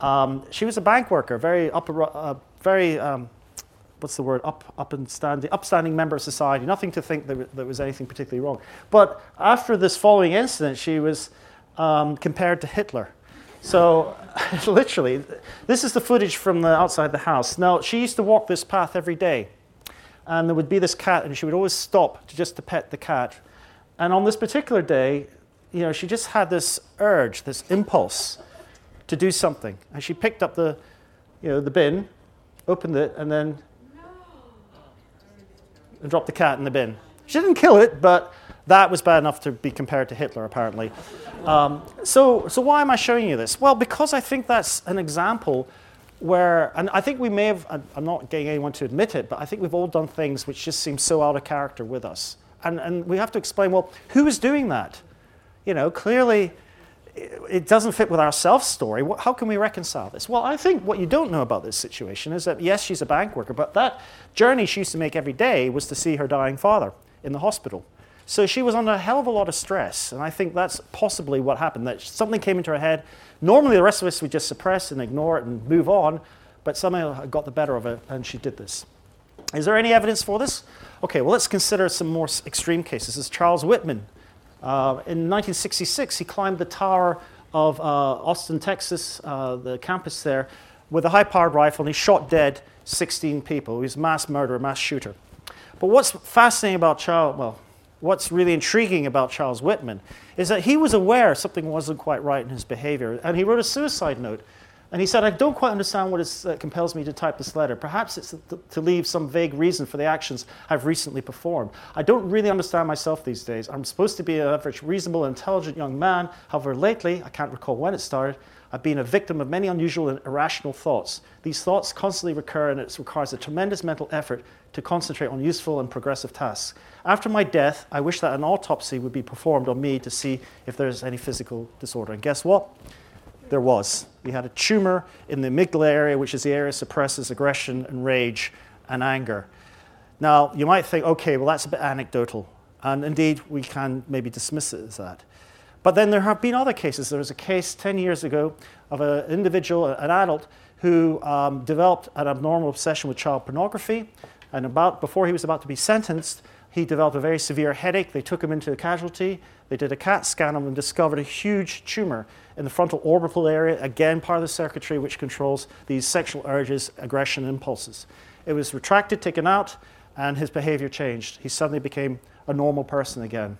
Speaker 2: Um, she was a bank worker, very upper, uh, very, um, what's the word, up, up and standing, upstanding member of society. Nothing to think that there was anything particularly wrong. But after this following incident, she was um, compared to Hitler. So, literally, this is the footage from the outside the house. Now, she used to walk this path every day and there would be this cat, and she would always stop to just to pet the cat. And on this particular day, you know, she just had this urge, this impulse to do something. And she picked up the, you know, the bin, opened it, and then and dropped the cat in the bin. She didn't kill it, but that was bad enough to be compared to Hitler, apparently. Um, so, so why am I showing you this? Well, because I think that's an example where, and I think we may have, I'm not getting anyone to admit it, but I think we've all done things which just seem so out of character with us. And, and we have to explain, well, who is doing that? You know, clearly it doesn't fit with our self story. How can we reconcile this? Well, I think what you don't know about this situation is that, yes, she's a bank worker, but that journey she used to make every day was to see her dying father in the hospital. So she was under a hell of a lot of stress, and I think that's possibly what happened. That something came into her head. Normally, the rest of us would just suppress and ignore it and move on, but somehow got the better of it, and she did this. Is there any evidence for this? Okay, well, let's consider some more extreme cases. This is Charles Whitman. Uh, in 1966, he climbed the tower of uh, Austin, Texas, uh, the campus there, with a high powered rifle, and he shot dead 16 people. He was a mass murderer, mass shooter. But what's fascinating about Charles, well, what's really intriguing about Charles Whitman is that he was aware something wasn't quite right in his behavior, and he wrote a suicide note. And he said, I don't quite understand what is, uh, compels me to type this letter. Perhaps it's to, to leave some vague reason for the actions I've recently performed. I don't really understand myself these days. I'm supposed to be an average, reasonable, intelligent young man. However, lately, I can't recall when it started, I've been a victim of many unusual and irrational thoughts. These thoughts constantly recur, and it requires a tremendous mental effort to concentrate on useful and progressive tasks. After my death, I wish that an autopsy would be performed on me to see if there's any physical disorder. And guess what? There was. He had a tumor in the amygdala area, which is the area that suppresses aggression and rage and anger. Now, you might think, okay, well, that's a bit anecdotal. And indeed, we can maybe dismiss it as that. But then there have been other cases. There was a case 10 years ago of an individual, an adult, who um, developed an abnormal obsession with child pornography. And about, before he was about to be sentenced, he developed a very severe headache. They took him into a casualty. They did a CAT scan and discovered a huge tumor in the frontal orbital area, again, part of the circuitry which controls these sexual urges, aggression, impulses. It was retracted, taken out, and his behavior changed. He suddenly became a normal person again.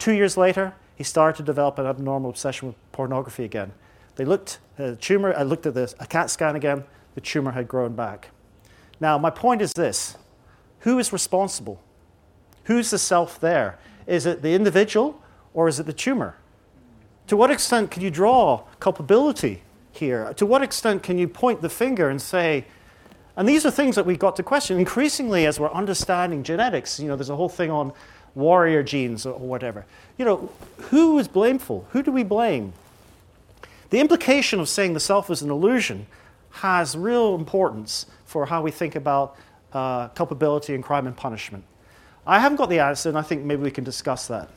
Speaker 2: Two years later, he started to develop an abnormal obsession with pornography again. They looked at the tumor, I looked at this, a CAT scan again, the tumor had grown back. Now, my point is this who is responsible? Who's the self there? Is it the individual or is it the tumor? To what extent can you draw culpability here? To what extent can you point the finger and say, and these are things that we've got to question increasingly as we're understanding genetics. You know, there's a whole thing on warrior genes or whatever. You know, who is blameful? Who do we blame? The implication of saying the self is an illusion has real importance for how we think about uh, culpability and crime and punishment. I haven't got the answer, and I think maybe we can discuss that.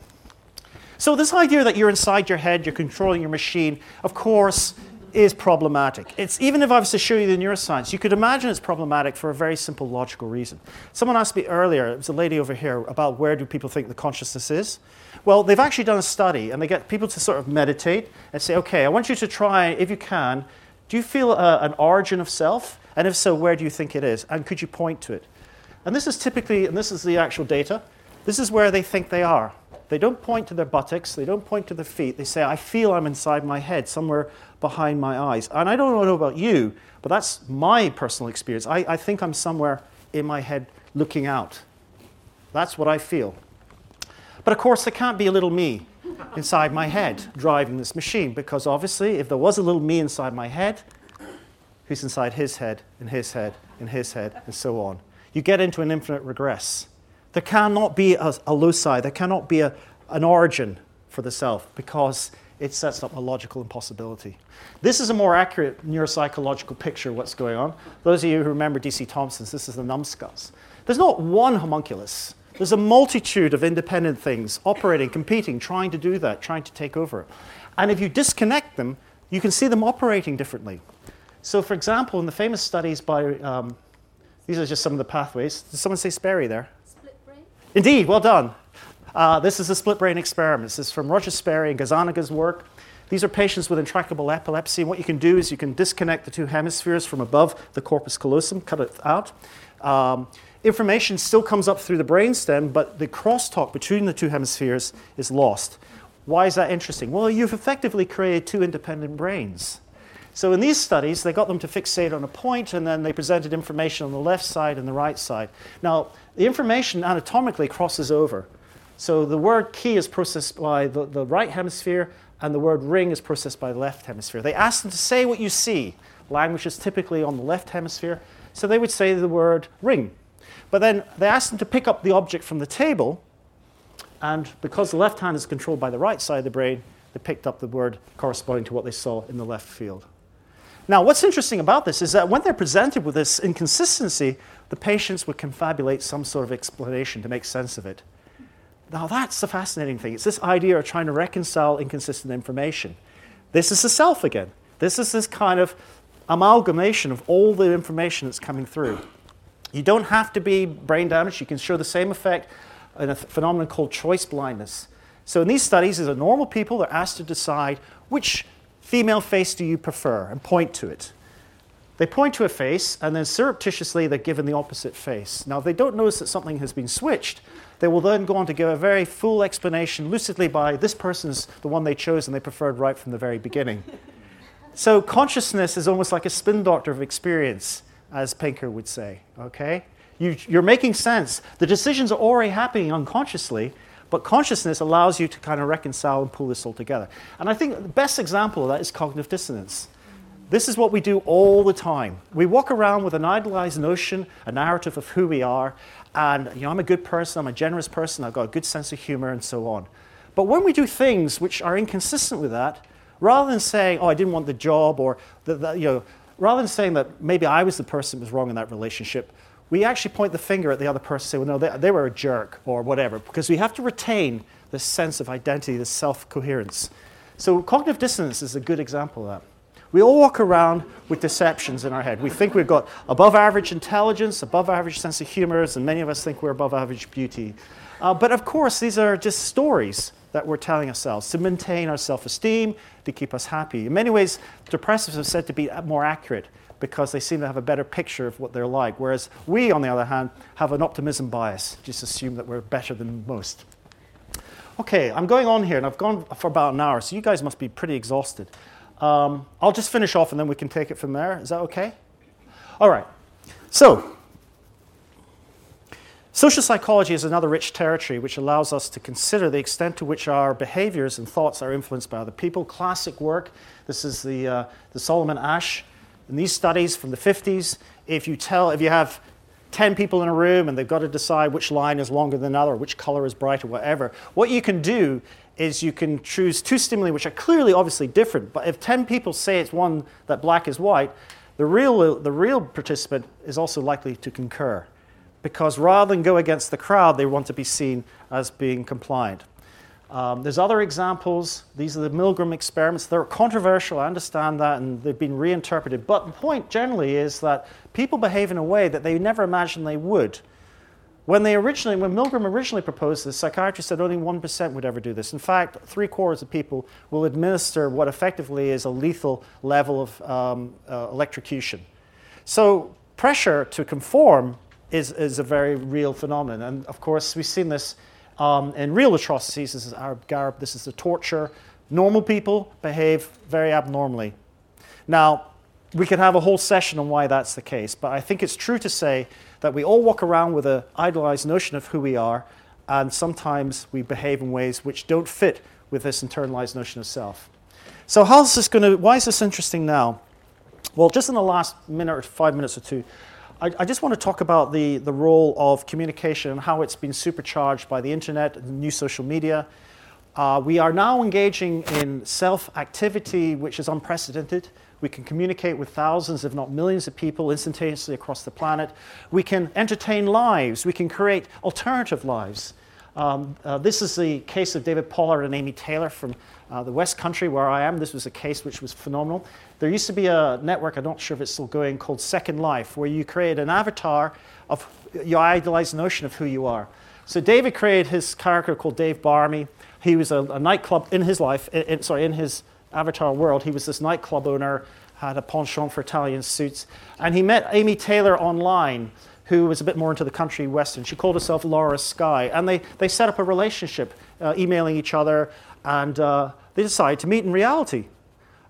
Speaker 2: So, this idea that you're inside your head, you're controlling your machine, of course, is problematic. It's, even if I was to show you the neuroscience, you could imagine it's problematic for a very simple logical reason. Someone asked me earlier, it was a lady over here, about where do people think the consciousness is. Well, they've actually done a study, and they get people to sort of meditate and say, okay, I want you to try, if you can, do you feel uh, an origin of self? And if so, where do you think it is? And could you point to it? And this is typically, and this is the actual data, this is where they think they are. They don't point to their buttocks, they don't point to their feet. They say, I feel I'm inside my head, somewhere behind my eyes. And I don't know about you, but that's my personal experience. I, I think I'm somewhere in my head looking out. That's what I feel. But of course, there can't be a little me inside my head driving this machine because obviously, if there was a little me inside my head, who's inside his head, and his head, and his head, and so on, you get into an infinite regress. There cannot be a, a loci, there cannot be a, an origin for the self because it sets up a logical impossibility. This is a more accurate neuropsychological picture of what's going on. Those of you who remember D.C. Thomson's, this is the numbskulls. There's not one homunculus. There's a multitude of independent things operating, competing, trying to do that, trying to take over. And if you disconnect them, you can see them operating differently. So, for example, in the famous studies by, um, these are just some of the pathways. Did someone say Sperry there?
Speaker 6: Split brain?
Speaker 2: Indeed, well done. Uh, this is a split brain experiment. This is from Roger Sperry and Gazzaniga's work. These are patients with intractable epilepsy. And what you can do is you can disconnect the two hemispheres from above the corpus callosum, cut it out. Um, information still comes up through the brainstem, but the crosstalk between the two hemispheres is lost. Why is that interesting? Well, you've effectively created two independent brains. So in these studies, they got them to fixate on a point, and then they presented information on the left side and the right side. Now, the information anatomically crosses over. So the word key is processed by the, the right hemisphere, and the word ring is processed by the left hemisphere. They asked them to say what you see. Language is typically on the left hemisphere, so they would say the word ring. But then they asked them to pick up the object from the table, and because the left hand is controlled by the right side of the brain, they picked up the word corresponding to what they saw in the left field. Now, what's interesting about this is that when they're presented with this inconsistency, the patients would confabulate some sort of explanation to make sense of it. Now, that's the fascinating thing. It's this idea of trying to reconcile inconsistent information. This is the self again. This is this kind of amalgamation of all the information that's coming through. You don't have to be brain damaged. You can show the same effect in a phenomenon called choice blindness. So, in these studies, these are normal people. They're asked to decide which female face do you prefer and point to it. They point to a face, and then surreptitiously they're given the opposite face. Now, if they don't notice that something has been switched, they will then go on to give a very full explanation lucidly by this person's the one they chose and they preferred right from the very beginning. so, consciousness is almost like a spin doctor of experience, as Pinker would say. Okay? You, you're making sense. The decisions are already happening unconsciously, but consciousness allows you to kind of reconcile and pull this all together. And I think the best example of that is cognitive dissonance. This is what we do all the time. We walk around with an idealized notion, a narrative of who we are, and you know, I'm a good person, I'm a generous person, I've got a good sense of humor, and so on. But when we do things which are inconsistent with that, rather than saying, "Oh, I didn't want the job," or the, the, you know, rather than saying that maybe I was the person who was wrong in that relationship, we actually point the finger at the other person and say, well, no, they, they were a jerk or whatever, because we have to retain this sense of identity, this self coherence. So, cognitive dissonance is a good example of that. We all walk around with deceptions in our head. We think we've got above average intelligence, above average sense of humor, and many of us think we're above average beauty. Uh, but of course, these are just stories that we're telling ourselves to maintain our self esteem, to keep us happy. In many ways, depressives are said to be more accurate because they seem to have a better picture of what they're like. Whereas we, on the other hand, have an optimism bias, just assume that we're better than most. Okay, I'm going on here, and I've gone for about an hour, so you guys must be pretty exhausted. Um, I'll just finish off and then we can take it from there. Is that okay? All right. So, social psychology is another rich territory which allows us to consider the extent to which our behaviors and thoughts are influenced by other people. Classic work. This is the, uh, the Solomon Asch. In these studies from the 50s, if you tell, if you have 10 people in a room and they've got to decide which line is longer than another, which color is brighter, whatever, what you can do is you can choose two stimuli which are clearly obviously different. But if 10 people say it's one that black is white, the real, the real participant is also likely to concur. Because rather than go against the crowd, they want to be seen as being compliant. Um, there's other examples. These are the Milgram experiments. They're controversial, I understand that, and they've been reinterpreted. But the point generally is that people behave in a way that they never imagined they would. When they originally, when Milgram originally proposed this, psychiatrists said only 1% would ever do this. In fact, three quarters of people will administer what effectively is a lethal level of um, uh, electrocution. So pressure to conform is, is a very real phenomenon. And of course, we've seen this Um, and real atrocities, this is Abu Ghraib, this is the torture. Normal people behave very abnormally. Now, we could have a whole session on why that's the case, but I think it's true to say that we all walk around with an idealized notion of who we are, and sometimes we behave in ways which don't fit with this internalized notion of self. So, how's this going to? Why is this interesting now? Well, just in the last minute or five minutes or two, I, I just want to talk about the, the role of communication and how it's been supercharged by the internet and new social media. Uh, we are now engaging in self activity which is unprecedented. We can communicate with thousands, if not millions, of people instantaneously across the planet. We can entertain lives. We can create alternative lives. Um, uh, this is the case of David Pollard and Amy Taylor from uh, the West Country, where I am. This was a case which was phenomenal. There used to be a network, I'm not sure if it's still going, called Second Life, where you create an avatar of your idealized notion of who you are. So David created his character called Dave Barmy. He was a, a nightclub in his life, in, in, sorry, in his avatar world. He was this nightclub owner, had a penchant for Italian suits, and he met Amy Taylor online who was a bit more into the country western. She called herself Laura Skye, and they, they set up a relationship, uh, emailing each other, and uh, they decided to meet in reality.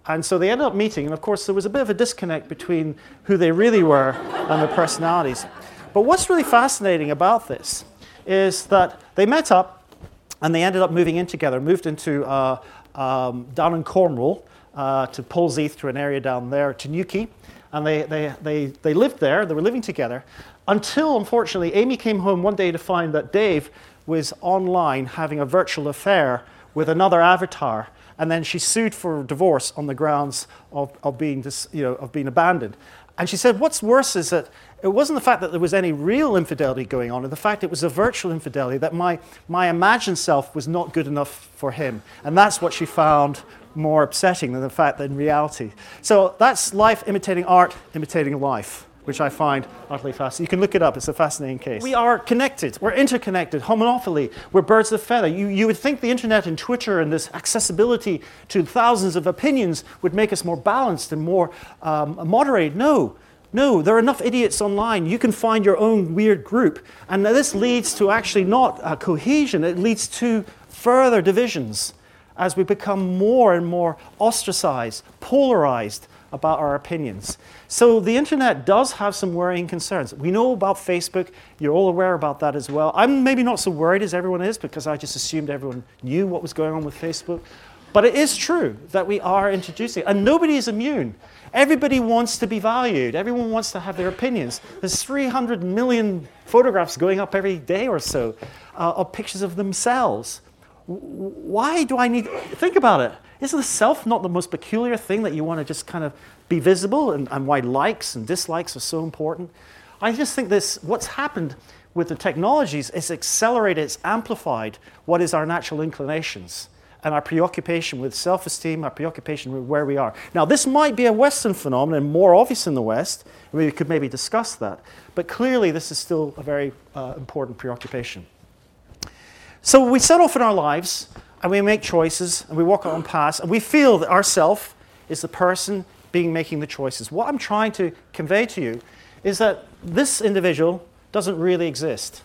Speaker 2: And so they ended up meeting, and of course, there was a bit of a disconnect between who they really were and their personalities. But what's really fascinating about this is that they met up and they ended up moving in together, moved into uh, um, down in Cornwall uh, to Polzeath, to an area down there, to Newquay. And they, they, they, they lived there, they were living together, until unfortunately Amy came home one day to find that Dave was online having a virtual affair with another avatar. And then she sued for divorce on the grounds of, of, being, dis, you know, of being abandoned. And she said, What's worse is that it wasn't the fact that there was any real infidelity going on, and the fact it was a virtual infidelity, that my, my imagined self was not good enough for him. And that's what she found more upsetting than the fact that in reality. So that's life imitating art, imitating life which I find utterly fascinating. You can look it up, it's a fascinating case. We are connected, we're interconnected, homophily, we're birds of feather. You, you would think the internet and Twitter and this accessibility to thousands of opinions would make us more balanced and more um, moderated. No. No, there are enough idiots online. You can find your own weird group. And this leads to actually not a cohesion, it leads to further divisions as we become more and more ostracized, polarized, about our opinions. So the internet does have some worrying concerns. We know about Facebook, you're all aware about that as well. I'm maybe not so worried as everyone is because I just assumed everyone knew what was going on with Facebook. But it is true that we are introducing, and nobody is immune. Everybody wants to be valued. Everyone wants to have their opinions. There's 300 million photographs going up every day or so uh, of pictures of themselves. Why do I need? Think about it. Isn't the self not the most peculiar thing that you want to just kind of be visible and, and why likes and dislikes are so important? I just think this, what's happened with the technologies is accelerated, it's amplified what is our natural inclinations and our preoccupation with self esteem, our preoccupation with where we are. Now, this might be a Western phenomenon, more obvious in the West. We could maybe discuss that. But clearly, this is still a very uh, important preoccupation. So, we set off in our lives and we make choices and we walk on paths and we feel that ourself is the person being making the choices. What I'm trying to convey to you is that this individual doesn't really exist.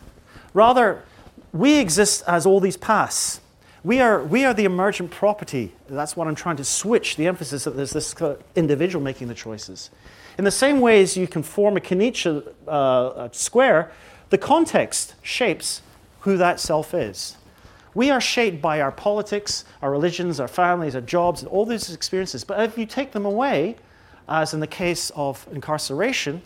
Speaker 2: Rather, we exist as all these paths. We are, we are the emergent property. That's what I'm trying to switch the emphasis that there's this individual making the choices. In the same way as you can form a Kanizsa uh, square, the context shapes who that self is. We are shaped by our politics, our religions, our families, our jobs, and all these experiences. But if you take them away, as in the case of incarceration,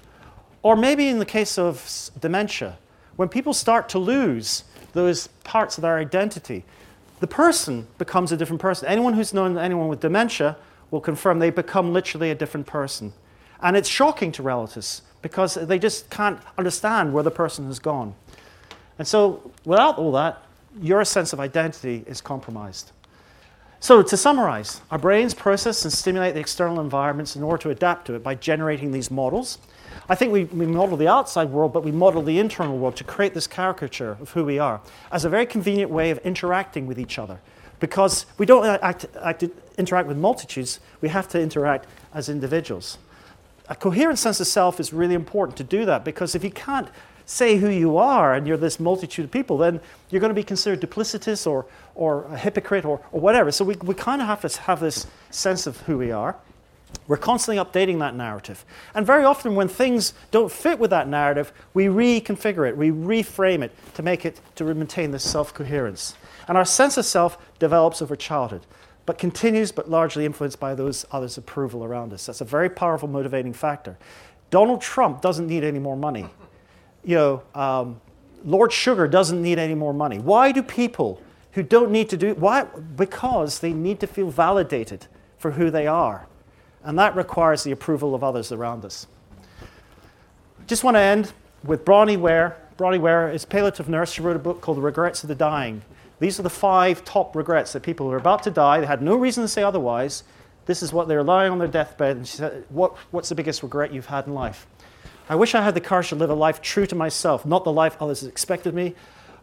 Speaker 2: or maybe in the case of dementia, when people start to lose those parts of their identity, the person becomes a different person. Anyone who's known anyone with dementia will confirm they become literally a different person. And it's shocking to relatives because they just can't understand where the person has gone. And so, without all that, your sense of identity is compromised. So, to summarize, our brains process and stimulate the external environments in order to adapt to it by generating these models. I think we, we model the outside world, but we model the internal world to create this caricature of who we are as a very convenient way of interacting with each other. Because we don't act, act, interact with multitudes, we have to interact as individuals. A coherent sense of self is really important to do that because if you can't say who you are and you're this multitude of people, then you're going to be considered duplicitous or, or a hypocrite or, or whatever. So we, we kind of have to have this sense of who we are. We're constantly updating that narrative. And very often, when things don't fit with that narrative, we reconfigure it, we reframe it to make it to maintain this self coherence. And our sense of self develops over childhood, but continues, but largely influenced by those others' approval around us. That's a very powerful motivating factor. Donald Trump doesn't need any more money. You know, um, Lord Sugar doesn't need any more money. Why do people who don't need to do why? Because they need to feel validated for who they are. And that requires the approval of others around us. Just want to end with Bronnie Ware. Bronnie Ware is palliative nurse. She wrote a book called The Regrets of the Dying. These are the five top regrets that people who are about to die, they had no reason to say otherwise. This is what they're lying on their deathbed. And she said, what, What's the biggest regret you've had in life? I wish I had the courage to live a life true to myself, not the life others expected me.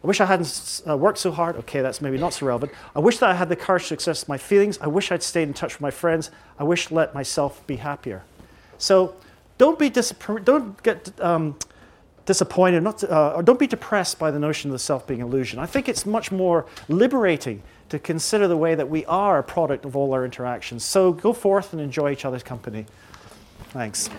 Speaker 2: I wish I hadn't uh, worked so hard. Okay, that's maybe not so relevant. I wish that I had the courage to express my feelings. I wish I'd stayed in touch with my friends. I wish let myself be happier. So don't be disapp- don't get um, disappointed, not to, uh, or don't be depressed by the notion of the self being illusion. I think it's much more liberating to consider the way that we are a product of all our interactions. So go forth and enjoy each other's company. Thanks.